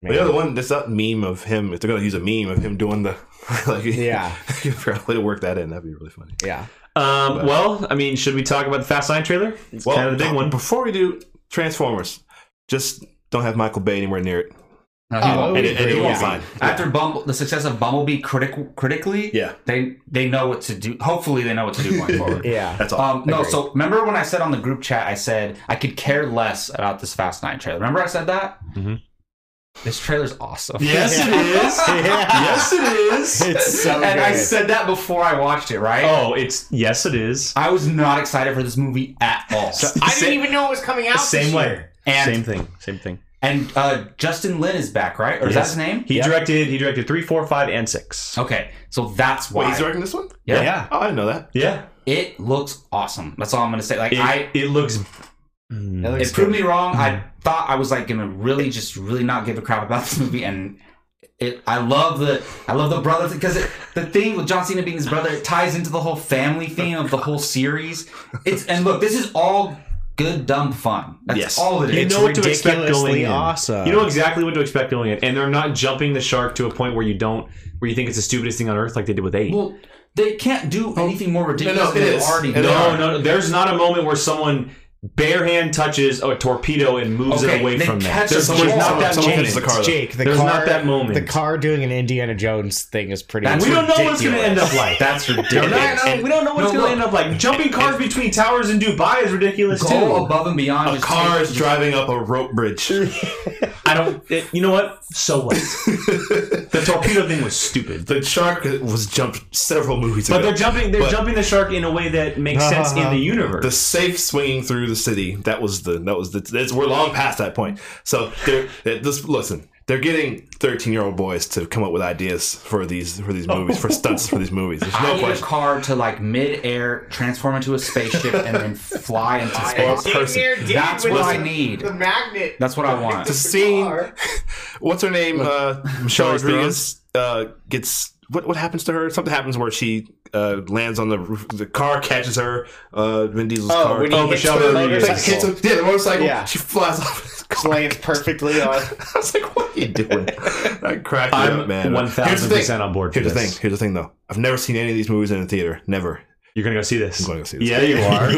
But yeah, the one that's that meme of him. If they're gonna use a meme of him doing the <laughs> like, Yeah. figure out a way to work that in. That'd be really funny. yeah. Um, But- well, I mean, should we talk about the Fast Nine trailer? It's Well, kind of the big one. Before we do Transformers, just don't have Michael Bay anywhere near it. no, Oh, he won't. and and it yeah. won't fine. after Bumble, the success of Bumblebee critic, critically, Yeah, they they know what to do. Hopefully, they know what to do going <laughs> forward. Yeah. that's all. Um, no, so remember when I said on the group chat, I said I could care less about this Fast Nine trailer. Remember I said that? Mhm. This trailer's awesome. Yes, it is. <laughs> Yes, it is. It's so and I good. said that before I watched it, right? Oh, it's yes, it is. I was not excited for this movie at all. I Same- didn't even know it was coming out. Same this way. year. And Same thing. Same thing. and uh, Justin Lin is back, right? Or is that Yes. his name? He Yep. directed. He directed three, four, five, and six. Okay, so that's why Wait, he's directing this one? Yeah. Yeah. Oh, I didn't know that. Yeah. it looks awesome. That's all I'm gonna say. Like It, I, it looks. Mm. It it proved me wrong. I thought I was like gonna really just really not give a crap about this movie, and it. I love the I love the brother because the thing with John Cena being his brother it ties into the whole family theme of the whole series. It's and look, this is all good dumb fun. That's Yes. all it is. You It's know what to expect ridiculously going in. awesome. You know exactly what to expect going in, and they're not jumping the shark to a point where you don't, where you think it's the stupidest thing on earth, like they did with eight. well, they can't do anything more ridiculous no, than they've already done. no, no, no, there's not a moment where someone bare hand touches a torpedo and moves Okay, it away they from them. catch There's, a there's ball. not that Someone moment. the car, though. Jake, the There's car, not that moment. The car doing an Indiana Jones thing is pretty. That's we don't know what it's going to ridiculous. end up like. <laughs> That's We're ridiculous. not- no, we don't know what it's No, going to end up like. Jumping cars between towers in Dubai is ridiculous Go too. above and beyond. A just car take- is driving up a rope bridge. <laughs> I don't. It, you know what? So what? <laughs> the torpedo thing was stupid. the shark was jumped several movies But ago. they're jumping. They're But- jumping the shark in a way that makes <laughs> sense in the universe. the safe swinging through the city that was the that was the that's, we're long past that point so they're they're- this listen they're getting 13 year old boys to come up with ideas for these for these movies for stunts for these movies there's I no need a question car to like mid-air transform into a spaceship and then fly into space. person. That's what I need. The magnet. That's what I want. the scene <laughs> what's her name uh michelle Charlize rodriguez uh gets what what happens to her something happens where she uh lands on the roof the car catches her uh vin diesel's Oh, car when Oh, Michelle the Rodriguez. motorcycle. Yeah the motorcycle Yeah. she flies off lands perfectly <laughs> on. I was like, "What are you doing?" <laughs> That cracked me I'm up, man. 1000% Here's the thing. on board for Here's the thing. Here's the thing, though. I've never seen any of these movies in a theater. Never. You're gonna go see this. I'm going to see this. Yeah, you <laughs> are.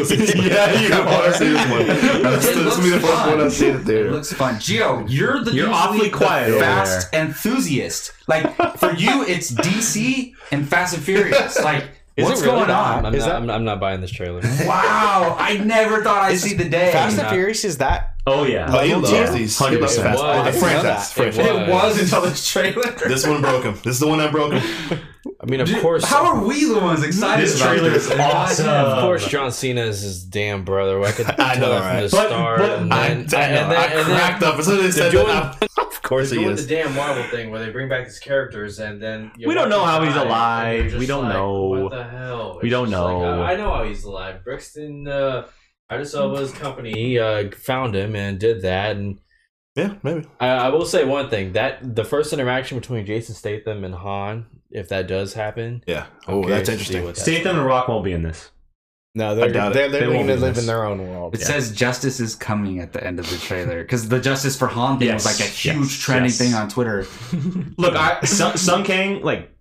yeah, you I want are. to see this one. <laughs> That's It this looks will be the first one I see in the It theater. looks fun. Gio, you're the You're awfully quiet over fast enthusiast. Like for you, it's DC and Fast and Furious. <laughs> Like Is what's really? going I'm, on? I'm Is not, that- I'm, I'm not buying this trailer. Wow, I never thought I'd see the day. Fast and Furious is that? Oh yeah. Oh, he Level loves two? these. 100%. Oh, the franchise. It franchise. it was until this trailer. <laughs> This one broke him. This is the one that broke him. I mean, of course, How are we the ones excited This about trailer this? is awesome. of course, John Cena is his damn brother. I could <laughs> tell I know, that right? from the But- start. but and I, I, then, and then, I and then cracked up as soon as they said doing- that. Of course <laughs> he doing is. the damn Marvel thing where they bring back these characters and then We don't know how he's alive. We don't like, know. What the hell? We It's don't just like, know. I, I know how he's alive. Brixton, uh, Idris Elba's company, he uh, found him and did that. And Yeah, maybe. I, I will say one thing: that the first interaction between Jason Statham and Han, if that does happen, Yeah. Oh, curious that's interesting. what that- Statham and Rock won't be in this. No, they're doubt it. they're, They they're won't going to live this. in their own world. It says justice is coming at the end of the trailer because the justice for Han thing Yes, was like a huge yes, trending yes. thing on Twitter. <laughs> Look, I Sun, Sung Kang, like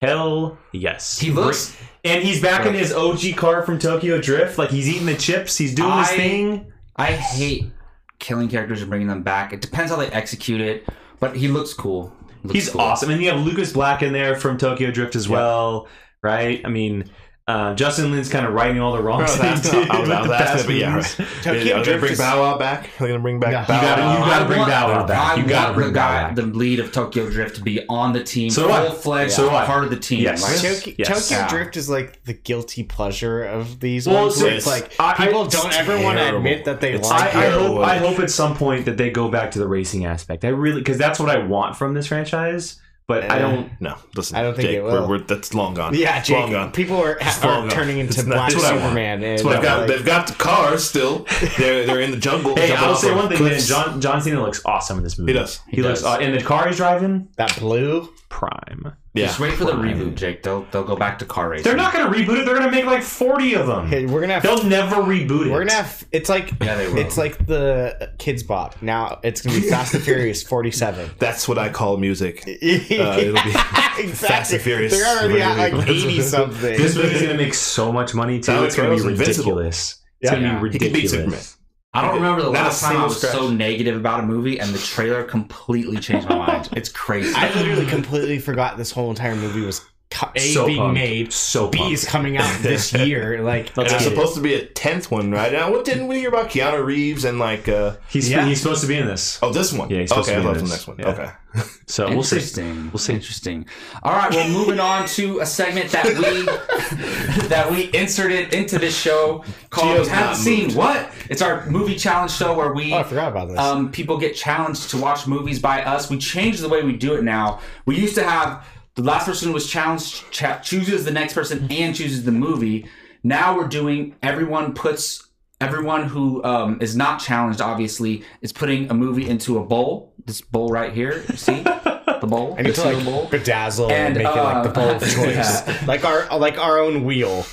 hell yes. He looks. and he's back in his OG car from Tokyo Drift. Like he's eating the chips. He's doing his thing. I hate killing characters and bringing them back. It depends how they execute it, but he looks cool. Looks He's cool. awesome, and you have Lucas Black in there from Tokyo Drift as well, right? I mean, uh, Justin Lin's kind of righting all the wrong I was things asking- I was- with I was asking, but yeah, movies. right. Tokyo Are they gonna Drift bring is- Bow Wow back? Are they gonna bring back No. Bow You gotta- Wow? you gotta bring want- Bow Wow back. You gotta want bring the Bow guy, the lead of Tokyo Drift, to be on the team, So I. full fledged, So do I. part of the team. Yes. Like, Tokyo, Yes. Tokyo Yeah. Drift is like the guilty pleasure of these Well, ones. so it's it's- like I- people it's don't ever want to admit that they It's like I, I hope I hope at some point that they go back to the racing aspect. I really because that's what I want from this franchise. But I don't. No, listen. I don't think Jake, it will. We're, we're, that's long gone. Yeah, It's long gone. People are, It's are long gone. turning into It's not- Black that's what I want. Superman. And That's what I've got. like- They've got the cars still. <laughs> They're they're in the jungle. Hey, I'll say one thing, man. John John Cena looks awesome in this movie. He does. He, He looks. does. Uh, and the car he's driving, that blue. prime. Yeah. Just wait for the reboot, Jake. They'll they'll go back to car racing. They're not going to reboot it. They're going to make like forty of them. Hey, we're gonna have. They'll never reboot it. We're gonna have. It's like. Yeah, they will. It's like the Kids Bop. Now it's gonna be <laughs> Fast and Furious 47. That's what I call music. <laughs> Uh, it'll be exactly. Fast and Furious. They're already at like Movie. 80 something. This movie's going to make so much money too. Alex It's going to be Rose, Invincible. ridiculous. It's Yeah. going to Yeah. be He can beat ridiculous. Superman. I don't remember the Not last time I was scratch. so negative about a movie, and the trailer completely changed my mind. <laughs> It's crazy. I literally completely forgot this whole entire movie was co- A So being pumped. made, So B is coming out this <laughs> year. Like, And Let's there's get it. supposed to be a tenth one, right? Now, what didn't we hear about Keanu Reeves and like? uh He's Yeah. he's supposed to be in this. Oh, this one. Yeah, he's supposed okay, to be I in thought it was this. next one. Yeah. Okay. <laughs> So we'll see. Interesting. We'll see. Interesting. All right. Well, moving on to a segment that we <laughs> that we inserted into this show called Gio's "Haven't not Seen moved. What." It's our movie challenge show where we oh, I forgot about this. um, people get challenged to watch movies by us. We changed the way we do it now. We used to have the last person who was challenged cha- chooses the next person and chooses the movie. Now we're doing everyone puts everyone who um, is not challenged obviously is putting a movie into a bowl. This bowl right here, you see the bowl. <laughs> I need the to like bowl. bedazzle and, And, make it like the uh, bowl of <laughs> choice, yeah. like our like our own wheel.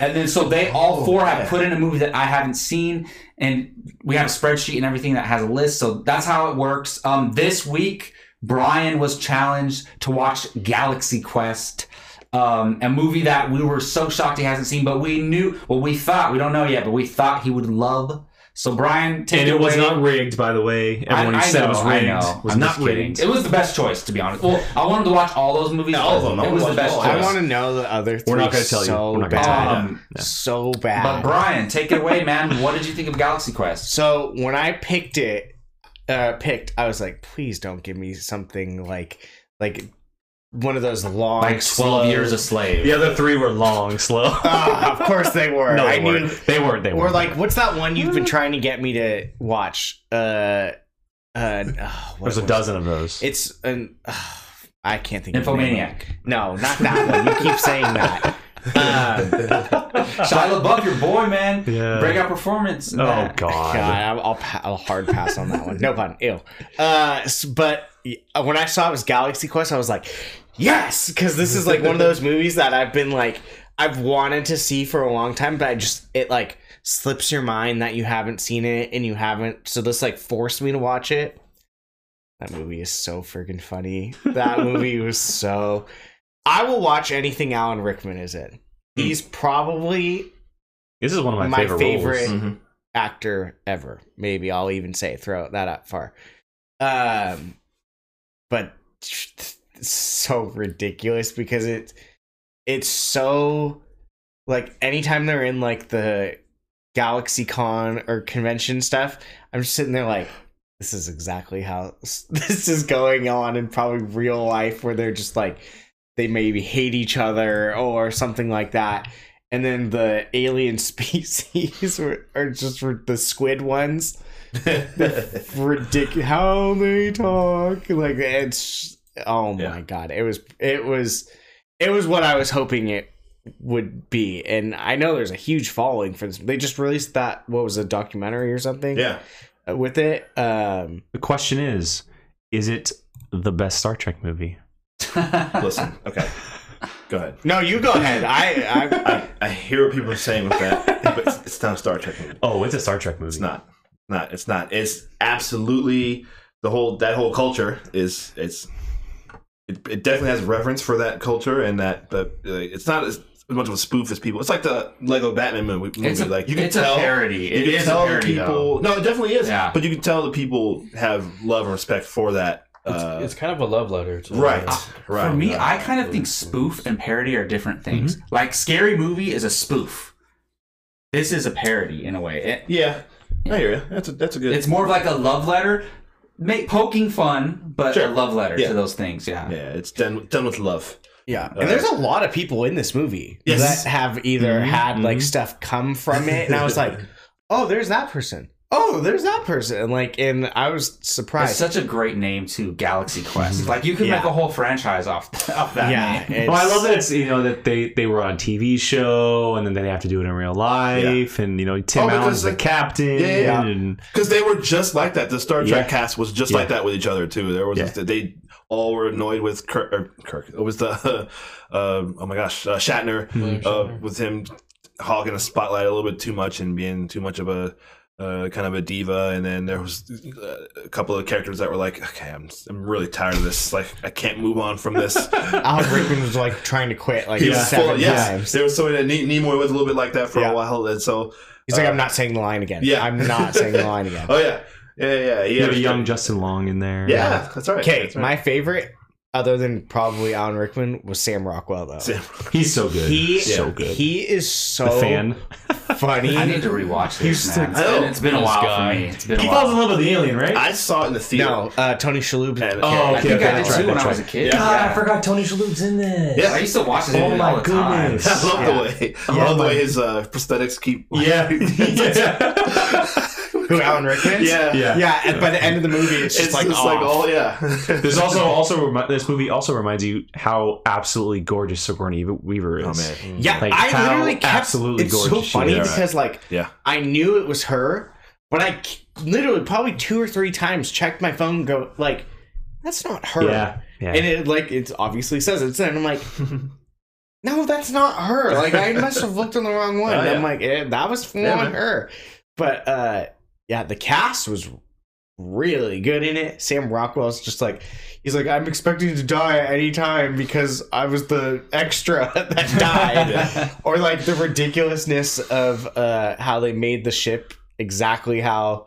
And then so they all four have put in a movie that I haven't seen, and we have a spreadsheet and everything that has a list. So that's how it works. Um, this week, Brian was challenged to watch Galaxy Quest, um, a movie that we were so shocked he hasn't seen, but we knew, well, we thought we don't know yet, but we thought he would love. So Brian, take And it it was away. not rigged, by the way. Everyone who said it was know, I rigged know. was I'm not just kidding. rigged. It was the best choice, to be honest. Well, I wanted to watch all those movies. All of them. I It wanna was the best choice. I want to know the other three. We're not gonna tell you. so We're not gonna tell you. bad. Um, So bad. But Brian, take it away, man. What did you think of Galaxy Quest? So when I picked it, uh, picked, I was like, please don't give me something like like one of those long, Like Twelve slow- Years a Slave. The other three were long, slow. <laughs> Ah, of course they were. no, they knew. weren't. They weren't. They Or weren't. like, what's that one you've been trying to get me to watch? Uh, uh, oh, there's a was dozen of those. It's an. Uh, <sighs> I can't think. of the name. Nymphomaniac. No, not that one. You keep saying that. <laughs> Um, <laughs> Shia LaBeouf, your boy, man. Yeah. Breakout performance. oh that. God. God, I'll, I'll, I'll hard pass on that one. No pun. Ew. Uh, but uh, when I saw it was Galaxy Quest, I was like, yes, because this is like one of those movies that I've been like, I've wanted to see for a long time, but I just it like slips your mind that you haven't seen it and you haven't. So this like forced me to watch it. That movie is so freaking funny. That movie was so. I will watch anything Alan Rickman is in. He's probably This is one of my, My favorite, favorite-. Mhm. actor ever. Maybe I'll even say throw that up far. Um, but so ridiculous because it it's so like anytime they're in like the Galaxy Con or convention stuff, I'm just sitting there like this is exactly how <laughs> this is going on in probably real life where they're just like they maybe hate each other or something like that. And then the alien <laughs> species are, are just for the squid ones. <laughs> Ridiculous how they talk. Like it's oh my Yeah. god. It was it was it was what i was hoping it would be. And i know there's a huge following for this. They just released that what was a documentary or something? Yeah. uh, with it um The question is, is it the best Star Trek movie? Listen. Okay. Go ahead. no you go ahead i i I, I hear what people are saying with that, but it's, it's not a Star Trek movie. Oh, it's a Star Trek movie. It's not. Not. It's not. It's absolutely the whole that whole culture is it's it, it definitely has reference for that culture and that but uh, it's not as much of a spoof as people. It's like the Lego Batman movie. movie. It's a, like you can it's tell a parody. you It can is tell a parody, the though. people. No, it definitely is. Yeah. But you can tell the people have love and respect for that. Uh, it's kind of a love letter to right. right. For me, I kind of think spoof and parody are different things. Like Scary Movie is a spoof. This is a parody in a way. It- Yeah. I hear you. That's a that's a good. it's more of like a love letter, make poking fun, but Sure. a love letter Yeah. to those things. Yeah. yeah. It's done done with love. Yeah, and there's a lot of people in this movie Yes. that have either Mhm, had like mhm. stuff come from it, and I was like, <laughs> "Oh, there's that person. Oh, there's that person, and like, and I was It's surprised. such a great name too, Galaxy Quest. Like you could Yeah. make a whole franchise off, off that yeah, name. it's, Well, I love that it's you know that they they were on TV show and then they have to do it in real life and you know Tim Oh, because Allen's the the- captain Yeah, yeah, yeah. and Because they were just like that. The Star Trek Yeah. cast was just Yeah. like that with each other too. There was Yeah. they all were annoyed with Kirk. Or Kirk. It was the <laughs> uh, oh my gosh uh, Shatner William uh, Shatner. with him hogging the spotlight a little bit too much and being too much of a. Uh, kind of a diva, and then there was uh, a couple of characters that were like, "Okay, I'm, I'm really tired of this. Like, I can't move on from this." <laughs> Alan Rickman was like trying to quit like He was seven full. Yes, times. there was so Ne- Nimoy was a little bit like that for Yeah. a while, and so He's like, uh, I'm not saying the line again. yeah. I'm not saying the line again. <laughs> oh yeah, yeah, yeah. He you have a had- young Justin Long in there. Yeah, that's right. Okay, right. my favorite, other than probably Alan Rickman, was Sam Rockwell though. Sam- he's so good. He so good. He is so the fan. funny. I need to rewatch this, He's man. so- It's been, it's been a while guy. for me. It's been a He while. falls in love with the alien, right? I saw it in the theater. no, uh, Tony Shalhoub. And- Oh, I think okay, I did too right, when that's I was a right. kid. Yeah. I forgot Tony Shalhoub's in this. Yeah. I used to watch this Oh my all the time. goodness. I love Yeah. the way I Yeah, love the way his uh, prosthetics keep. Yeah. <laughs> <laughs> <laughs> <laughs> yeah. Who Alan Rickman? yeah, Yeah. yeah. And by the end of the movie, it's just It's like, just off. like all yeah. <laughs> There's also also remi- this movie also reminds you how absolutely gorgeous Sigourney Weaver is. oh man, Yeah, Like, I literally kept. absolutely it's so gorgeous she funny is. because like yeah. I knew it was her, but I literally probably two or three times checked my phone, and go like, "That's not her." Yeah. Yeah. and it like it obviously says it's there, and I'm like, <laughs> "No, that's not her." Like I must have looked on the wrong one. Oh, And I'm like, eh, "That was full Yeah, her," but uh, yeah, the cast was really good in it. Sam Rockwell's just like. He's like, I'm expecting to die at any time because I was the extra <laughs> that died <laughs> or like the ridiculousness of uh how they made the ship exactly how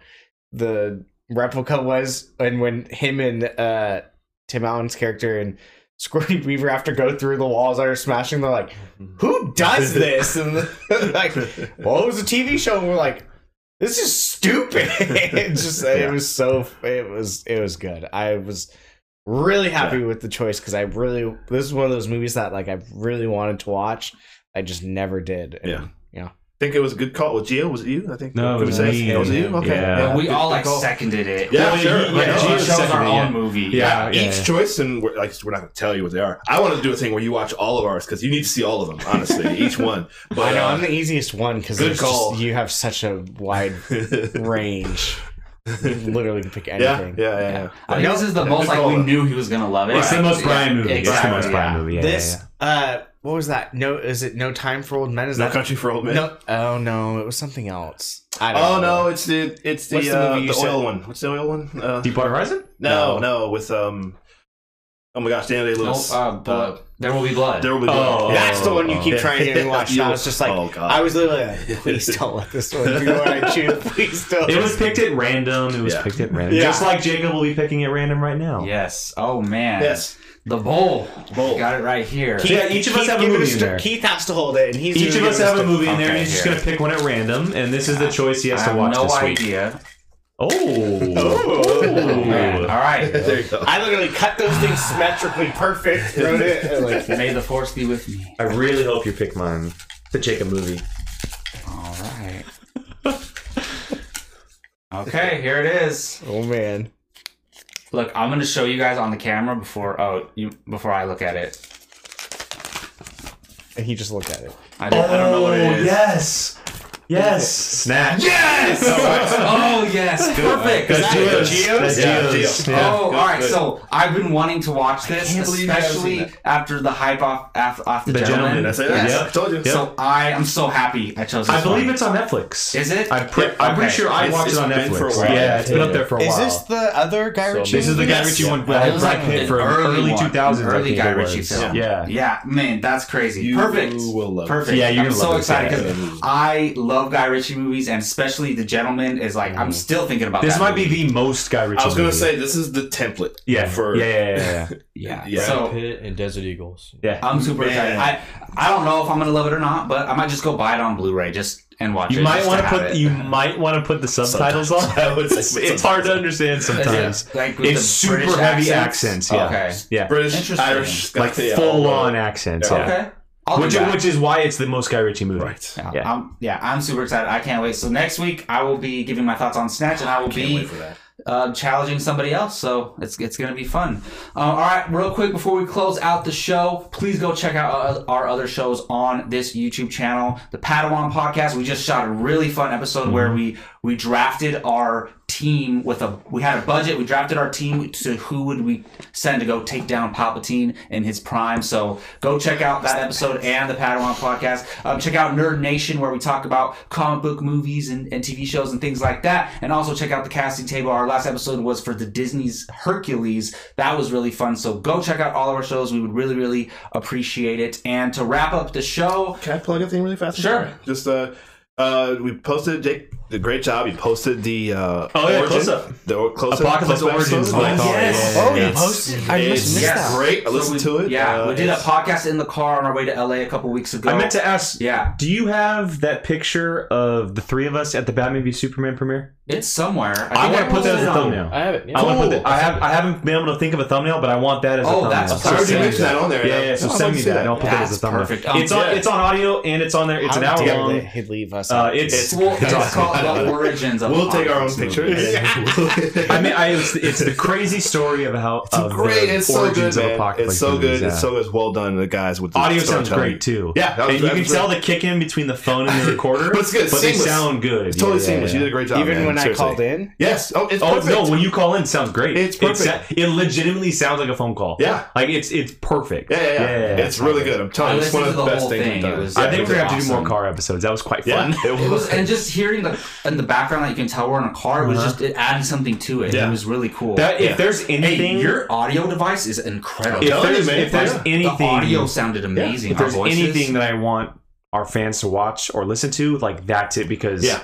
the replica was and when him and uh tim allen's character and Sigourney Weaver have to go through the walls that are smashing. They're like, "Who does this?" <laughs> And like, "Well, it was a TV show." And we're like, "This is stupid." <laughs> it's just, Yeah. it was so, it was, it was good. I was really happy with the choice because I really, this is one of those movies that like I really wanted to watch. I just never did. And, Yeah. yeah. Think it was a good call. Was Gio? Was it you? I think. No, it Could we was say? me. It was you. Okay. Yeah. we good- all like seconded it. Yeah, Well, sure. he- I yeah, know. Gio chose our own yeah. movie. Yeah, yeah. Each choice, and we're, like we're not gonna tell you what they are. I want to do a thing where you watch all of ours because you need to see all of them. Honestly, <laughs> each one. But I know uh, I'm the easiest one because good call. you have such a wide <laughs> range. You literally can pick yeah, anything. yeah, yeah, yeah. I think this is the most like we knew he was gonna love it. It's the most Brian movie. It's the most Brian yeah. movie. This, uh, what was that? No, is it No Time for Old Men? Is No that Country for Old Men. No, oh no, it was something else. I don't Oh know. no, it's the it's the What's the uh, movie the, said? oil one. What's the oil one? Uh, yeah. Deepwater Horizon. no, No. no, with um. Oh my gosh, Daniel Day No, Lewis. uh, but there will be blood. there will be Oh, blood. That's the one you keep Yeah. trying to get me to watch. And I was just like, Oh, God. I was literally like, please don't let this one be what I <laughs> choose. Please don't. It was picked at random. It was Yeah. picked at random. Yeah. Just like Jacob will be picking at random right now. Yes. Oh man. Yes. The mm-hmm. bowl. Bowl. Got it right here. Keith- Yeah, each of us have a give it movie in there. Keith has to hold it, and he's Each of us have a movie in there, and Okay, he's just going to pick one at random, and this is the choice he has I to have watch no this week. idea. Oh. Oh, man. All right. there you go. I literally cut those things symmetrically perfect. Wrote it and, like <laughs> May the force be with me. I really hope you pick mine. The Jacob movie. All right. <laughs> okay, here it is. Oh man. Look, I'm gonna show you guys on the camera before. Oh, you before I look at it. And he just looked at it. I don't, I don't know what it oh, is. yes. Yes. Snatch. Yes! <laughs> oh yes, perfect. That's that Gio's. Gio's? That's Yeah, Gio's. Gio. Yeah. Oh, Good, all right. good. So I've been wanting to watch this, can't believe you haven't especially seen it. after the hype off off, off the, The gentleman. Gentleman, That's it. Yes. Yeah, I told you. So I am so happy I chose this I believe one. it's on Netflix. Is it? I'm, pre- I'm pretty Okay. sure I It's- watched it's it on been Netflix. for a while. Yeah, it's been up there for a while. Is while. this the other Guy So Ritchie? This is the Guy Yes. Ritchie one It with was Brad like Pitt an for early early one, 2000s. I early think Guy it Ritchie film. Yeah. Yeah, man, that's crazy. You Perfect. will love it. Perfect. Yeah, you're I'm gonna so love this, excited yeah. because I love Guy Ritchie movies, and especially The Gentleman is like I'm mm. still thinking about. This that might be the most Guy Ritchie I was gonna movie. say this is the template. Yeah. For yeah, yeah, yeah, yeah. <laughs> yeah. Yeah. So Brad Pitt and Desert Eagles. yeah. I'm super Man. excited. I I don't know if I'm gonna love it or not, but I might just go buy it on Blu-ray just and watch You it. might want to put it. you might want to put the subtitles on. I would say It's, it's hard to understand Is it, sometimes. like, with It's super British heavy accents. yeah. Okay. Yeah. British, Irish, Like full on accents. Yeah. Yeah. Okay. I'll which, which is why it's the most Guy Ritchie movie. Right. yeah, Yeah. I'm, yeah, I'm super excited. I can't wait. So next week I will be giving my thoughts on Snatch, and I will Can't be wait for that. uh, challenging somebody else. So it's it's gonna be fun. Uh, all right, real quick before we close out the show, please go check out our, our other shows on this YouTube channel. The Padawan Podcast. We just shot a really fun episode where we we drafted our team with a we had a budget. We drafted our team to who would we send to go take down Palpatine in his prime. So go check out that episode and the Padawan Podcast. Um, check out Nerd Nation where we talk about comic book movies and, and TV shows and things like that. And also check out the casting table. Our last episode was for the Disney's Hercules. That was really fun. So go check out all of our shows. We would really, really appreciate it. And to wrap up the show, Can I plug a thing really fast? Sure. Just uh, uh, we posted Jake. The great job. You posted the uh, Oh, yeah, origin, close-up. the or- close Apocalypse Origins. Oh, yes. Oh, you It's- posted? I it's must miss that. great. I So listened we- to it. Yeah, Uh, we did a podcast in the car on our way to LA a couple weeks ago. I meant to ask. Yeah, Do you have that picture of the three of us at the Batman v Superman premiere? it's somewhere. I think want to put that as posted a thumbnail. I have it. Yeah. I want to put that. I have. I haven't been able to think of a thumbnail, but I want that as a Oh, thumbnail. that's So already send me mentioned that on there. Yeah, yeah. So I'd send me that. that. I'll put that as a thumbnail. perfect. Um, it's on. It's on audio and it's on there. It's an hour long. they- He'd leave us. Uh, it's. It's, well, it's it's awesome. called the origins of. We'll take our own Apocalypse pictures. <laughs> movies. I mean, I, it's, it's the crazy story of how It's of great. the It's so good, man. It's so movies, good. yeah. It's so it's well done. The guys with the Audio sounds great too. Yeah, was- and you can tell great. the kick in between the phone and the <laughs> recorder. But it's good. It's But they sound good. It's totally Yeah, seamless. yeah, You did a great job. Even man. when I called in, Yes. Oh, it's perfect. Oh no! When you call in, it sounds great. It's perfect. It, legitimately sounds like a phone call. Yeah. like it's it's perfect. Yeah, yeah, yeah. It's really good. I'm telling you, it's one of the the best things we've done. I think we're gonna have to do more car episodes. That was quite fun. it <laughs> It was, and just hearing the in the background that you can tell we're in a car, it was uh-huh. just it added something to it. Yeah. It was really cool. That if Yeah. there's hey, anything, your audio device is incredible. if telling there's, if there's anything, the audio sounded amazing. if there's voices. anything that I want our fans to watch or listen to, like that's it because Yeah.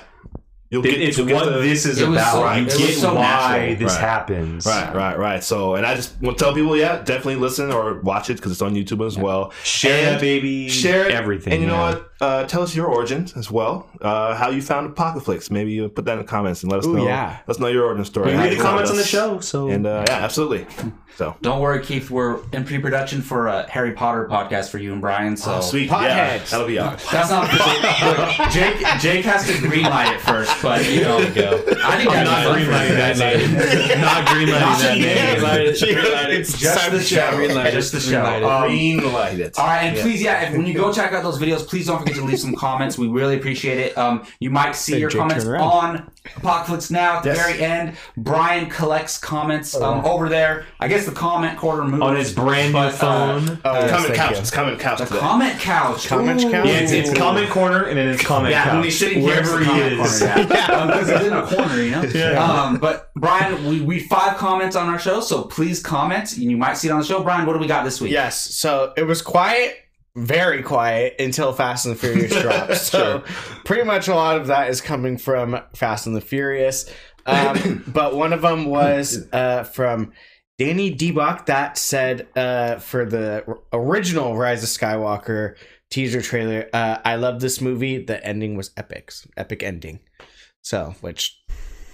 You'll it- it's you'll get what the- this is about. so- you get so why natural. this Right. happens. Right, right, right. So, and I just want to tell people, yeah, definitely listen or watch it because it's on YouTube as well. Share And that baby. Share it, everything. And you know what? Uh, tell us your origins as well. Uh, how you found Apocalypse. Maybe you put that in the comments and let us Ooh, know. yeah. Let us know your origin story. We read the comments on the show. So And uh, yeah, absolutely. So, <laughs> Don't worry, Keith. We're in pre-production for a Harry Potter podcast for you and Brian. So oh, sweet. Yeah, that'll be awesome. That's not Look, Jake. Jake has to greenlight it first, but you know, go. I think I'm that'd not be greenlighting that you. name. not greenlighting that name. It's just the show. Greenlight it. Just the show. Greenlight it. Light. All right, and please, yeah, when you go check out those videos, please don't forget to leave some comments. We really appreciate it. Um, you might see Big your Jake comments on Apocalypse Now at the Yes. very end. Brian collects comments um, over there. I guess the comment quarter moved On his brand new but, uh, phone. Oh, yes, comment thank couch. you. It's comment couch the today. comment couch. Comment Ooh. couch? yeah, it's, it's comment corner and then it's comment Yeah, when couch. he's sitting here, it's wherever the he comment is. corner, yeah. <laughs> because he's in a corner, you know. <laughs> Yeah. Um, but Brian, we we five comments on our show, so please comment. and You might see it on the show. Brian, what do we got this week? Yes. So it was quiet, very quiet until Fast and the Furious <laughs> drops. So pretty much a lot of that is coming from Fast and the Furious. Um, <coughs> but one of them was uh, from Danny Debach that said uh, for the original Rise of Skywalker teaser trailer, uh, I love this movie. The ending was epic, epic ending. So, which,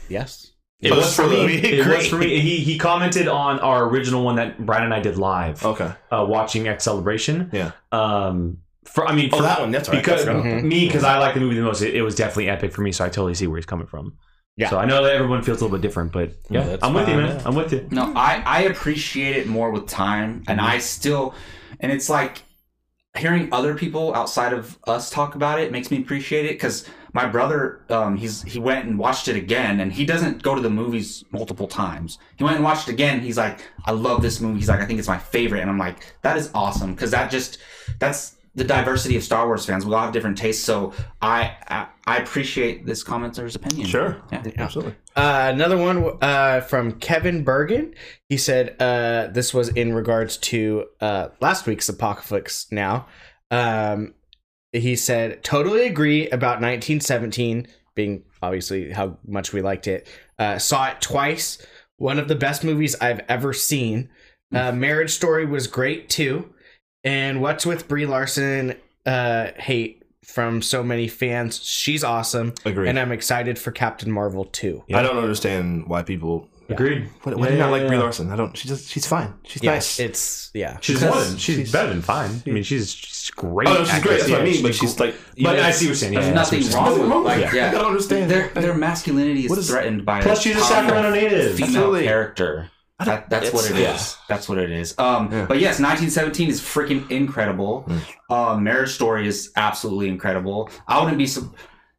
yes. It So was for for me. the- It was for me. He he commented on our original one that Brian and I did live, Okay. uh, watching X Celebration. Yeah. Um, for I mean, Oh, for, that one. That's right. because I forgot about Mhm. that. me because I like the movie the most. It, it was definitely epic for me, so I totally see where he's coming from. Yeah. So I know that everyone feels a little bit different, but yeah, that's I'm with you, man. yeah. I'm with you. No, I I appreciate it more with time, and I still, and it's like hearing other people outside of us talk about it makes me appreciate it because my brother, um, he's he went and watched it again, and he doesn't go to the movies multiple times. He went and watched it again. He's like, I love this movie. He's like, I think it's my favorite, and I'm like, that is awesome because that just that's the diversity of Star Wars fans. We all have different tastes, so I I, I appreciate this commenter's opinion. Sure. Yeah. Absolutely. Uh, another one uh, from Kevin Bergen. He said uh, this was in regards to uh, last week's Apocalypse Now. Um, he said, totally agree about 1917 being obviously how much we liked it. Uh, saw it twice. One of the best movies I've ever seen. Uh, Marriage Story was great too. And What's with Brie Larson? Uh, hate from so many fans. She's awesome. Agreed. And I'm excited for Captain Marvel too. I don't understand why people Agreed. Why, why do you not like Brie Larson? I don't. She just. She's fine. She's Yeah, nice. it's yeah. She's Because more than she's, she's- better than fine. I mean, she's she's great. oh, no, she's great. That's what I mean. But she's she's like. But I see what you're saying. Yeah, There's I see nothing what you're saying. wrong with with like yeah. I don't understand. Their their masculinity is, What is- threatened by Plus, she's a Sacramento native. female Absolutely. character. That, that's what it is. It's- That's what it is. Um, Yeah. but yes, 1917 is freaking incredible. Mm. Um, Marriage Story is absolutely incredible. I wouldn't be. So,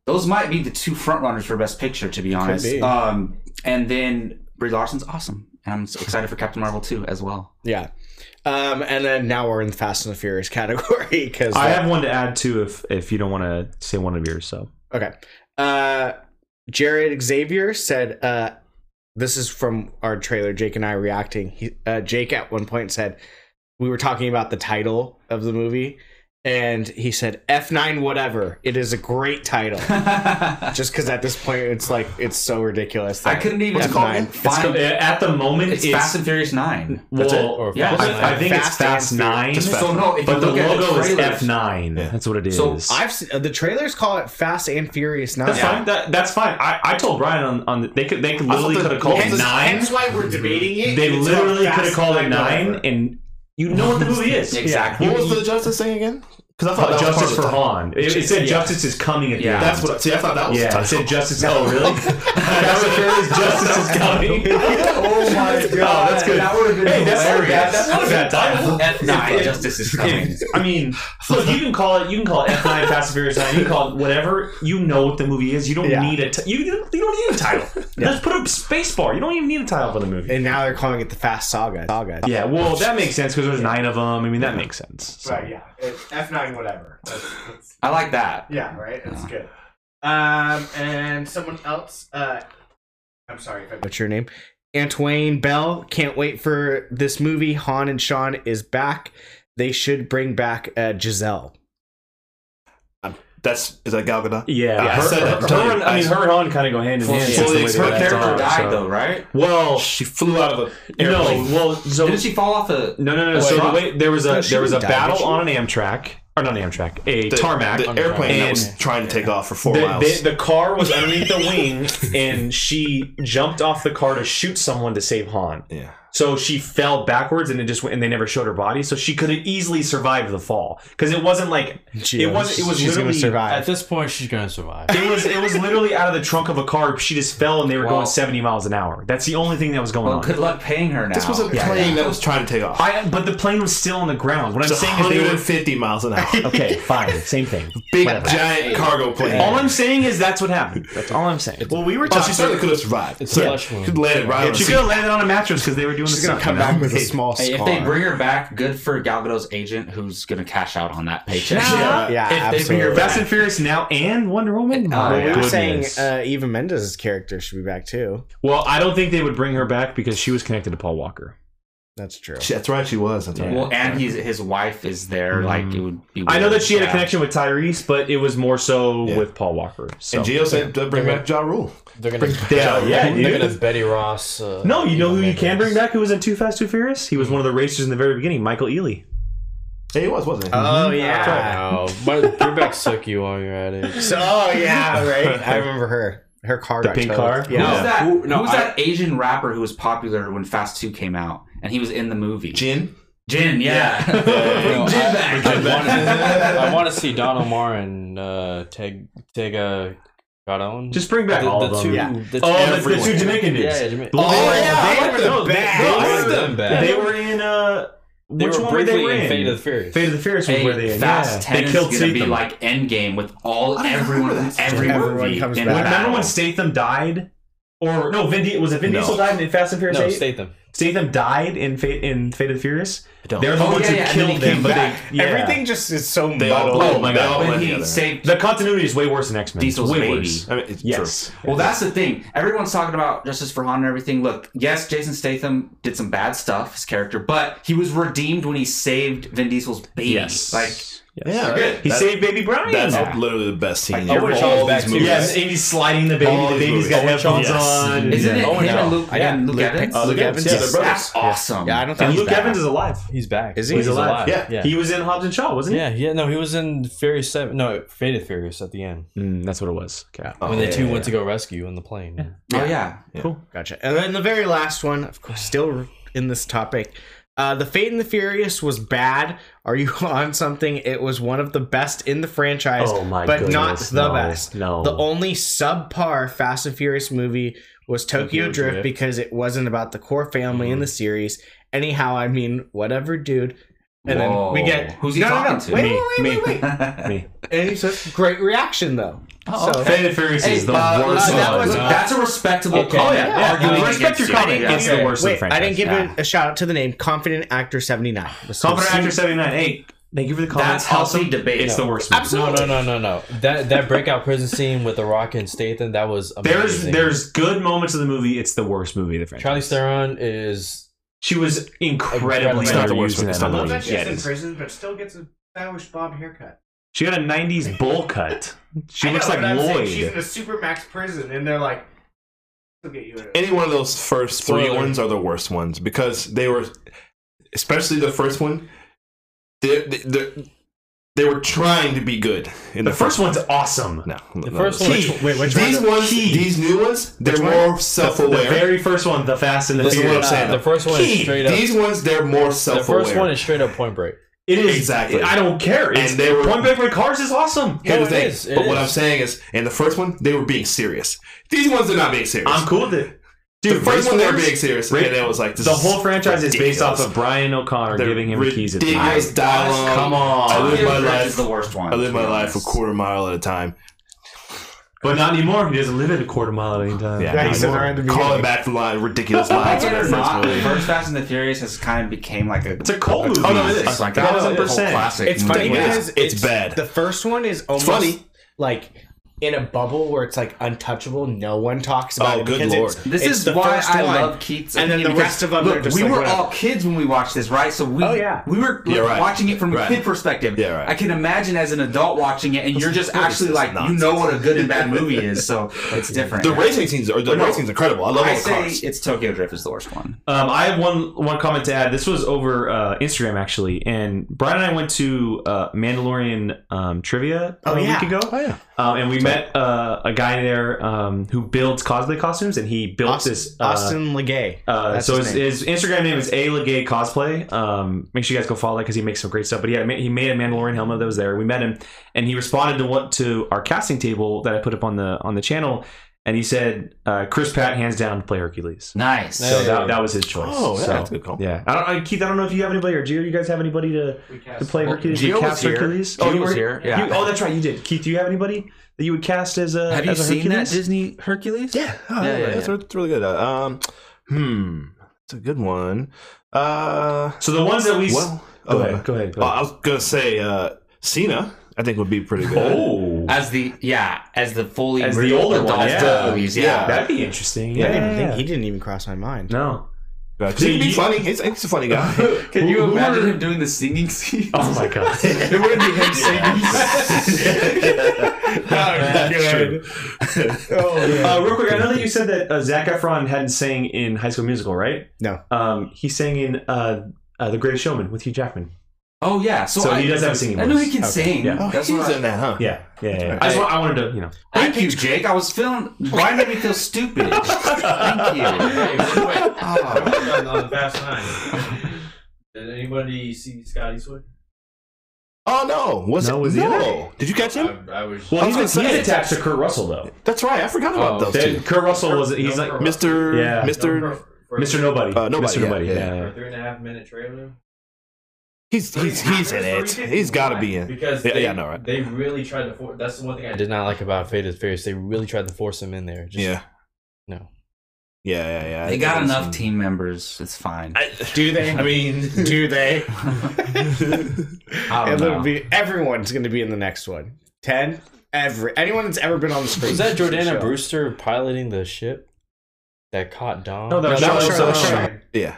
those might be the two frontrunners for Best Picture, to be honest. be. Um, and then Brie Larson's awesome, and I'm so excited for Captain Marvel too as well. Yeah. Um, and then now we're in the Fast and the Furious <laughs> category because I have one to add too, if if you don't want to say one of yours. So Okay. Uh Jared Xavier said uh this is from our trailer Jake and I reacting. He uh Jake at one point said we were talking about the title of the movie and he said F9 whatever. It is a great title. <laughs> Just cuz at this point it's like it's so ridiculous. I couldn't even What's it called again? find. at the moment, it's, Fast and Furious Nine. well, it? Or Yeah, I, I think it's Fast Fast Nine. Fast So no, but the logo the is F nine. Yeah. That's what it is. So I've seen, uh, the trailers call it Fast and Furious 9. that's fine. That, that's fine. I, I told Brian on, on the, they could they could literally could have called it hence- nine. why we're debating it. They literally could have called it nine, and you know what the movie is. Exactly. What was the justice saying again? Because I thought that Justice for title. Han. It, it said Yeah. Justice is coming at the Yeah. end. That's what. See, I thought that was. yeah, the it said title. Justice. Oh, really? Fast and Furious Justice is oh, coming. <laughs> Oh my god, that's good. That would have been Hey, that's not a bad. hilarious. That's not a bad title. F nine. Justice is coming. I mean, <laughs> look, you can call it. You can call it F nine, Fast and Furious nine. You can call it whatever. You know what the movie is. You don't Yeah. need a. T- you, you don't you don't need a title. <laughs> Just put a space bar. You don't even need a title for the movie. And now they're calling it the Fast Saga. Saga. Yeah, well, that makes sense because there's nine of them. I mean, that makes sense. So. Right, yeah. F9 whatever. I like that. yeah, right? That's good. Um, and someone else, uh, I'm sorry if I What's your name? Antoine Bell. Can't wait for this movie. Han and Sean is back. They should bring back uh, Giselle. That's is that Gal Gadot? Yeah, Yeah, I her, said that her- her I mean, her and Han kind of go hand in hand. fully since the way Her they expect act character on, died so- though, right? Well, She flew out of a no, well, so Didn't she fall off a? no, no, no. Oh, so the way there was a No, there was a didn't die, did battle on an Amtrak or not an Amtrak, a the, tarmac. the airplane that was trying to take off for four the, miles. the, the car was underneath the wing, and she jumped off the car to shoot someone to save Han. yeah. So she fell backwards, and it just went, and they never showed her body. So she could have easily survived the fall because it wasn't like it was. It was She's gonna literally survive. At this point, she's gonna survive. It was it was literally out of the trunk of a car. She just fell, and they were Well- going seventy miles an hour. That's the only thing that was going Well, on. good luck paying her now. This was a plane that was trying to take off. I, but the plane was still on the ground. What I'm It's saying is they were fifty miles an hour. <laughs> okay. Fine, same thing. Big Whatever. giant cargo plane. All I'm saying is that's what happened. That's all I'm saying. well, we were oh, talking. she certainly could have survived. It's a Certainly. flesh wound. Could land it right on She could have landed on a mattress because they were doing she's the gonna stunt, come you know? back with a small Hey, scar. if they bring her back, good for Gal Gadot's agent, who's gonna cash out on that paycheck. Yeah. yeah, if they bring her absolutely. back- Fast and Furious now and Wonder Woman. Oh, My we were goodness. saying uh, Eva Mendes' character should be back too. well, I don't think they would bring her back because she was connected to Paul Walker. That's true. She- That's right. She was. That's right. Well, and he's his wife is there. Mm. Like it would be. I know that she had a connection with Tyrese, but it was more so Yeah. with Paul Walker. So. and Gio said to bring Bring back Ja Rule. They're gonna, bring, <laughs> Yeah, yeah, they're gonna Betty Ross. Uh, No, you know who you can bring back? Who was in Too Fast, Too Furious? He was one of the racers in the very beginning, Michael Ealy. Yeah, he was, wasn't he? Oh I yeah. know, <laughs> but bring back Suki while you're at it. So, oh yeah, <laughs> right. I remember her. Her car The pink towed. car? Who's Yeah. that? Who- no, who's I- that Asian rapper who was popular when Fast Two came out, and he was in the movie? Jin. Jin, yeah. No, <laughs> <laughs> Bring Jin I- back. <laughs> I want, I want to see Don Omar and uh, Teg Tego Calderón. Just bring back the, all the of them. two. Yeah. The Oh, the, the everyone. two Jamaican dudes. Yeah, yeah, Jamaican. Well, Oh, they were- yeah, they they were, were the they, best. they, I were the- bad. they were in uh, They which were one were they in in? Fate of the Furious. Fate of the Furious was Hey, where they in. Fast yeah. Ten They is killed gonna be like Endgame with all I everyone remember from that. every Everyone movie. comes back. Remember when Statham died? Or no, Vin Di- was it Vin No. Diesel died in Fast and Furious No, 8? Statham. Statham died in Fate in Fate of the Furious. I don't. They're the Oh, ones yeah, who yeah, killed he came him, but they yeah. Everything just is so They all muddled. blend- Oh my God. when he saved The continuity is way worse than X Men. Diesel's way baby. worse. I mean, it's Yes. Well, that's the thing. Everyone's talking about Justice for Han and everything. Look, yes, Jason Statham did some bad stuff, his character, but he was redeemed when he saved Vin Diesel's baby. Yes. Like, true. Yeah, good. He That- saved Baby Brian. That's Yeah. literally the best scene. Like, in Owen all back too, movies. Yes, and he's sliding the baby. All The baby's got headphones Shawn. on. isn't it Owen him Shawn. and Luke, Yeah, and Luke Luke- Evans? uh, Luke Evans, yeah, yes. they're brothers. That's awesome. Yeah, I don't think And he's Luke back. Evans is alive. He's back. Is he? He's alive. Yeah, Yeah. yeah. He was in Hobbs and Shaw, wasn't he? yeah, yeah, no, he was in Furious Seven. No, Faded Furious at the end Mm, that's what it was. Okay. Oh, when the two went to go rescue in the plane. Oh yeah. Cool. Gotcha. And then the very last one, of course, still in this topic. Uh, the Fate and the Furious was bad. Are you <laughs> on something? It was one of the best in the franchise, Oh my but not the no, best. no. The only subpar Fast and Furious movie was Tokyo, Tokyo Drift, Drift. because it wasn't about the core family in the series. Anyhow, I mean, whatever, dude. And then we get Who's he no, no, no. talking to? Wait, Me, wait, wait, wait, wait. <laughs> Me. and he says, "Great reaction, though." Oh, so. Fate and Furious Hey, is the uh, worst. uh, that was, No. that's a respectable Okay. call. Oh, yeah, yeah. Arguing I respect your you. comment. Yeah. It's the worst of Wait, the franchise. I didn't give Yeah. a shout out to the name Confident Actor seventy nine. Confident Actor 79. Hey, thank you for the comment. That's healthy Awesome. debate. It's the worst. movie. No, no, no, no, no. That that breakout prison scene with the Rock and Statham, that was amazing. there's there's good moments of the movie. It's the worst movie the franchise. Charlize Theron is She was incredibly It's not the worst underused in movie. It's that not the movie. worst Yeah, it is. prison, but still gets a stylish bob haircut. She got a '90s <laughs> bowl cut. She looks like Lloyd. She's in a supermax prison, and they're like, "They'll get you." Any one of those first three Spoiler. ones are the worst ones because they were, especially the first one. They they they were trying to be good. In the the, first one's awesome. no, The no, first one- Which- wait, which these one? ones, Key. these new ones, they're Which one? more The self-aware. The very first one, The Fast and the This is what I'm Furious. saying. the first one is straight up. These ones, they're more The self-aware. The first one is straight up Point Break. It is Exactly. I don't care. It's, And they were- Point Break Cars is awesome. Here's No, the thing. is, it but what I'm saying is, in the first one, they were being serious. These ones are not being serious. I'm cool with it. The Dude, first one they were being serious, Ra- and it was like this the whole franchise is based off of Brian O'Connor The giving him the keys. At the ridiculous end. dialogue. Come on. I live my life. is the worst one. I live my life a quarter mile at a time. But not anymore. He doesn't live at a quarter mile at any time. Yeah, Yeah, he not said anymore. right at calling back the line, ridiculous Like lines. <laughs> it or not, first the movie. first Fast and the Furious has kind of became like a. It's a cult movie. Oh, no, it is. It's like a, Thousand whole percent. classic. It's funny movie. because It's- it's bad. The first one is almost funny. like in a bubble where it's like untouchable. No one talks about Oh, it good Lord. it's, This it's is why I one. love Keith's And then the rest of them Look, are just we like, were whatever. all kids when we watched this, right? So we, Oh, yeah. we were Yeah, right. watching it from a kid perspective. Yeah, right. I can imagine as an adult watching it, and you're just actually this like, you know what a good and bad movie is, so it's <laughs> different. The racing scenes are the But no, racing's incredible. I love all I say cars. it's Tokyo Drift is the worst one. Um, I have one one comment to add. This was over uh, Instagram actually, and Brian and I went to uh, Mandalorian um, trivia Oh, a yeah. week ago. Oh yeah, Um, and we met uh, a guy there um, who builds cosplay costumes, and he built Austin, this. Uh, Austin Legay. uh, so his his, his Instagram name is a legay cosplay. Um, make sure you guys go follow that because he makes some great stuff. But yeah, he made a Mandalorian helmet that was there. We met him, and he responded to what to our casting table that I put up on the on the channel, and he said uh, Chris Pratt hands down to play Hercules. Nice. So Hey. that, that was his choice. Oh, yeah, So, that's a good call. Yeah, I don't, I, Keith. I don't know if you have anybody or Gio. You guys have anybody to, to play Well, Hercules? Gio You was cast here. Hercules. Gio you was were- here, yeah. you- oh, that's right. You did. Keith, do you have anybody that you would cast as a? Have you as a seen that Hercules? Disney Hercules? yeah, oh, Yeah, yeah, yeah, That's, yeah. that's really good. Uh, um, hmm, it's a good one. Uh, So the ones that we. s- well, go uh, ahead. Go ahead. Go well, ahead. I was gonna say uh, Cena. I think would be pretty good. Oh, As the yeah, as the fully As the older one, yeah. movies, Yeah. yeah. that'd be interesting. I Yeah, didn't think yeah. he didn't even cross my mind. No. Uh, 'cause he'd be funny. He's, he's a funny guy. <laughs> Can you Who- who imagine him doing the singing scene? Oh my god. <laughs> it wouldn't be him singing. <laughs> That's true. Uh, real quick, I know that you said that uh, Zac Efron hadn't sang in High School Musical, right? No. Um, he sang in uh, uh, The Greatest Showman with Hugh Jackman. Oh yeah, so, So I, he does have a singing I know voice. he can Okay, sing. yeah. Oh, That's he's what I- in that, huh? Yeah, yeah, yeah. I, just want, I wanted to, you know. Thank you, Jake. I was feeling. Brian made me feel stupid. <laughs> Thank you. Hey, real quick, Oh. on, on Fast Nine. Did anybody see Scott Eastwood? Oh no, was No, it? was he in no. Did you catch him? I, I was. Well, I he's, was gonna he's say- attached to Kurt Russell though. That's right. I forgot about Oh, those Then two. Kurt Russell was he's No, like Kurt Mister, Yeah. Mister. For- for- Mr. Nobody. Uh, nobody, Mr. yeah, Nobody. yeah. Yeah. For yeah. a three and a half minute trailer. He's he's he's in it. He's got to be in. Because Yeah, they, yeah, I know, right? They really tried to. force. that's the one thing I I did. did not like about Fate of Furious. They really tried to force him in there. Just, Yeah, No. yeah, yeah, yeah. They got It's- enough team members. It's fine. Do they? I mean, do they? <laughs> I don't It'll know. be everyone's going to be in the next one. Ten. Every anyone that's ever been on the screen. Is that for the Jordana show. Brewster piloting the ship that caught Dom? No, that was that was Charlize Charlize Theron. Theron. yeah,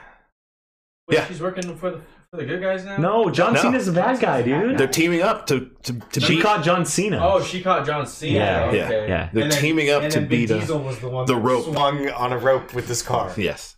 Wait, Yeah. she's working for the for the good guys now. No, John No. Cena's a bad guy, dude. they're teaming up to to, to She beat. caught John Cena. Oh, she caught John Cena. Yeah, okay. yeah, yeah. They're And then- teaming up and to then Vin beat uh, Diesel was the one the that rope. swung on a rope with this car? Yes.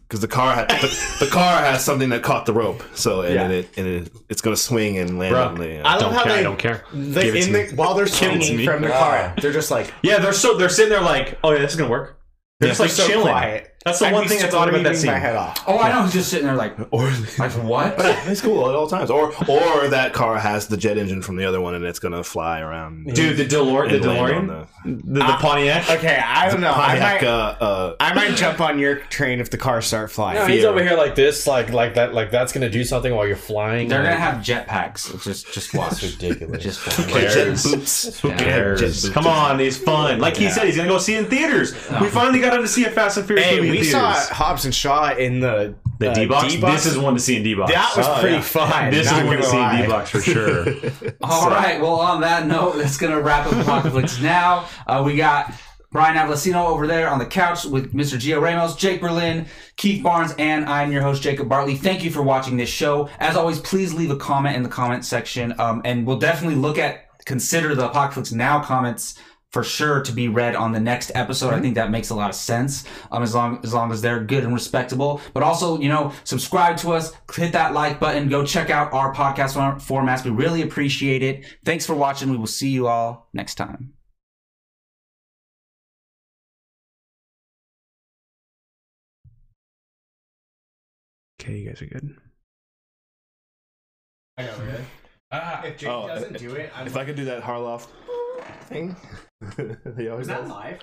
because the car had the, the car has something that caught the rope, so and Yeah. it and it it's gonna swing and land Bro, on the. I Uh, love Don't how care. they I don't care. They, Give it in to the, while they're Give it to swinging me. from the car, they're just like Yeah, they're so they're sitting there like, oh yeah, this is gonna work. They're just like so chilling. quiet. That's the I'd one be thing that's odd about that screaming my head off. Oh, I know. He's just sitting there like, <laughs> or like <laughs> what? it's cool at all times. Or or that car has the jet engine from the other one and it's gonna fly around. Dude, the DeLorean, the land on DeLorean, the the, the Pontiac. Okay, I don't know. I Pontiac, might, uh, uh, I might jump on your train if the cars start flying. No, he's over here like this, like like that, like that's gonna do something while you're flying. They're gonna have jetpacks. It's Just, just watch. That's ridiculous. Just Who watch. jet cares? boots. Who Yeah. Jet cares? boots. Come on, he's fun. Like he said, he's gonna go see it in theaters. We finally got him to see a Fast and Furious Hey, movie in we theaters. saw Hobbs and Shaw in the the uh, D box. This is one to see in D box. That was Oh, pretty yeah. fun. This is one to gonna see in lie. D box for sure. <laughs> All right. Well, on that note, that's gonna wrap up Apocalypse now. Uh, we got Brian Avalosino over there on the couch with Mr. Gio Ramos, Jake Berlin, Keith Barnes, and I'm your host Jacob Bartley. Thank you for watching this show. As always, please leave a comment in the comment section, um, and we'll definitely look at consider the Apocalypse Now comments for sure to be read on the next episode. I think that makes a lot of sense. Um, as long as long as they're good and respectable, but also you know subscribe to us, hit that like button, go check out our podcast form- formats. We really appreciate it. Thanks for watching. We will see you all next time. okay, you guys are good. I know, really. <laughs> Ah, if Jake Oh, doesn't do it, I'm If I could do that Harloff <laughs> thing, <laughs> he always Was that live?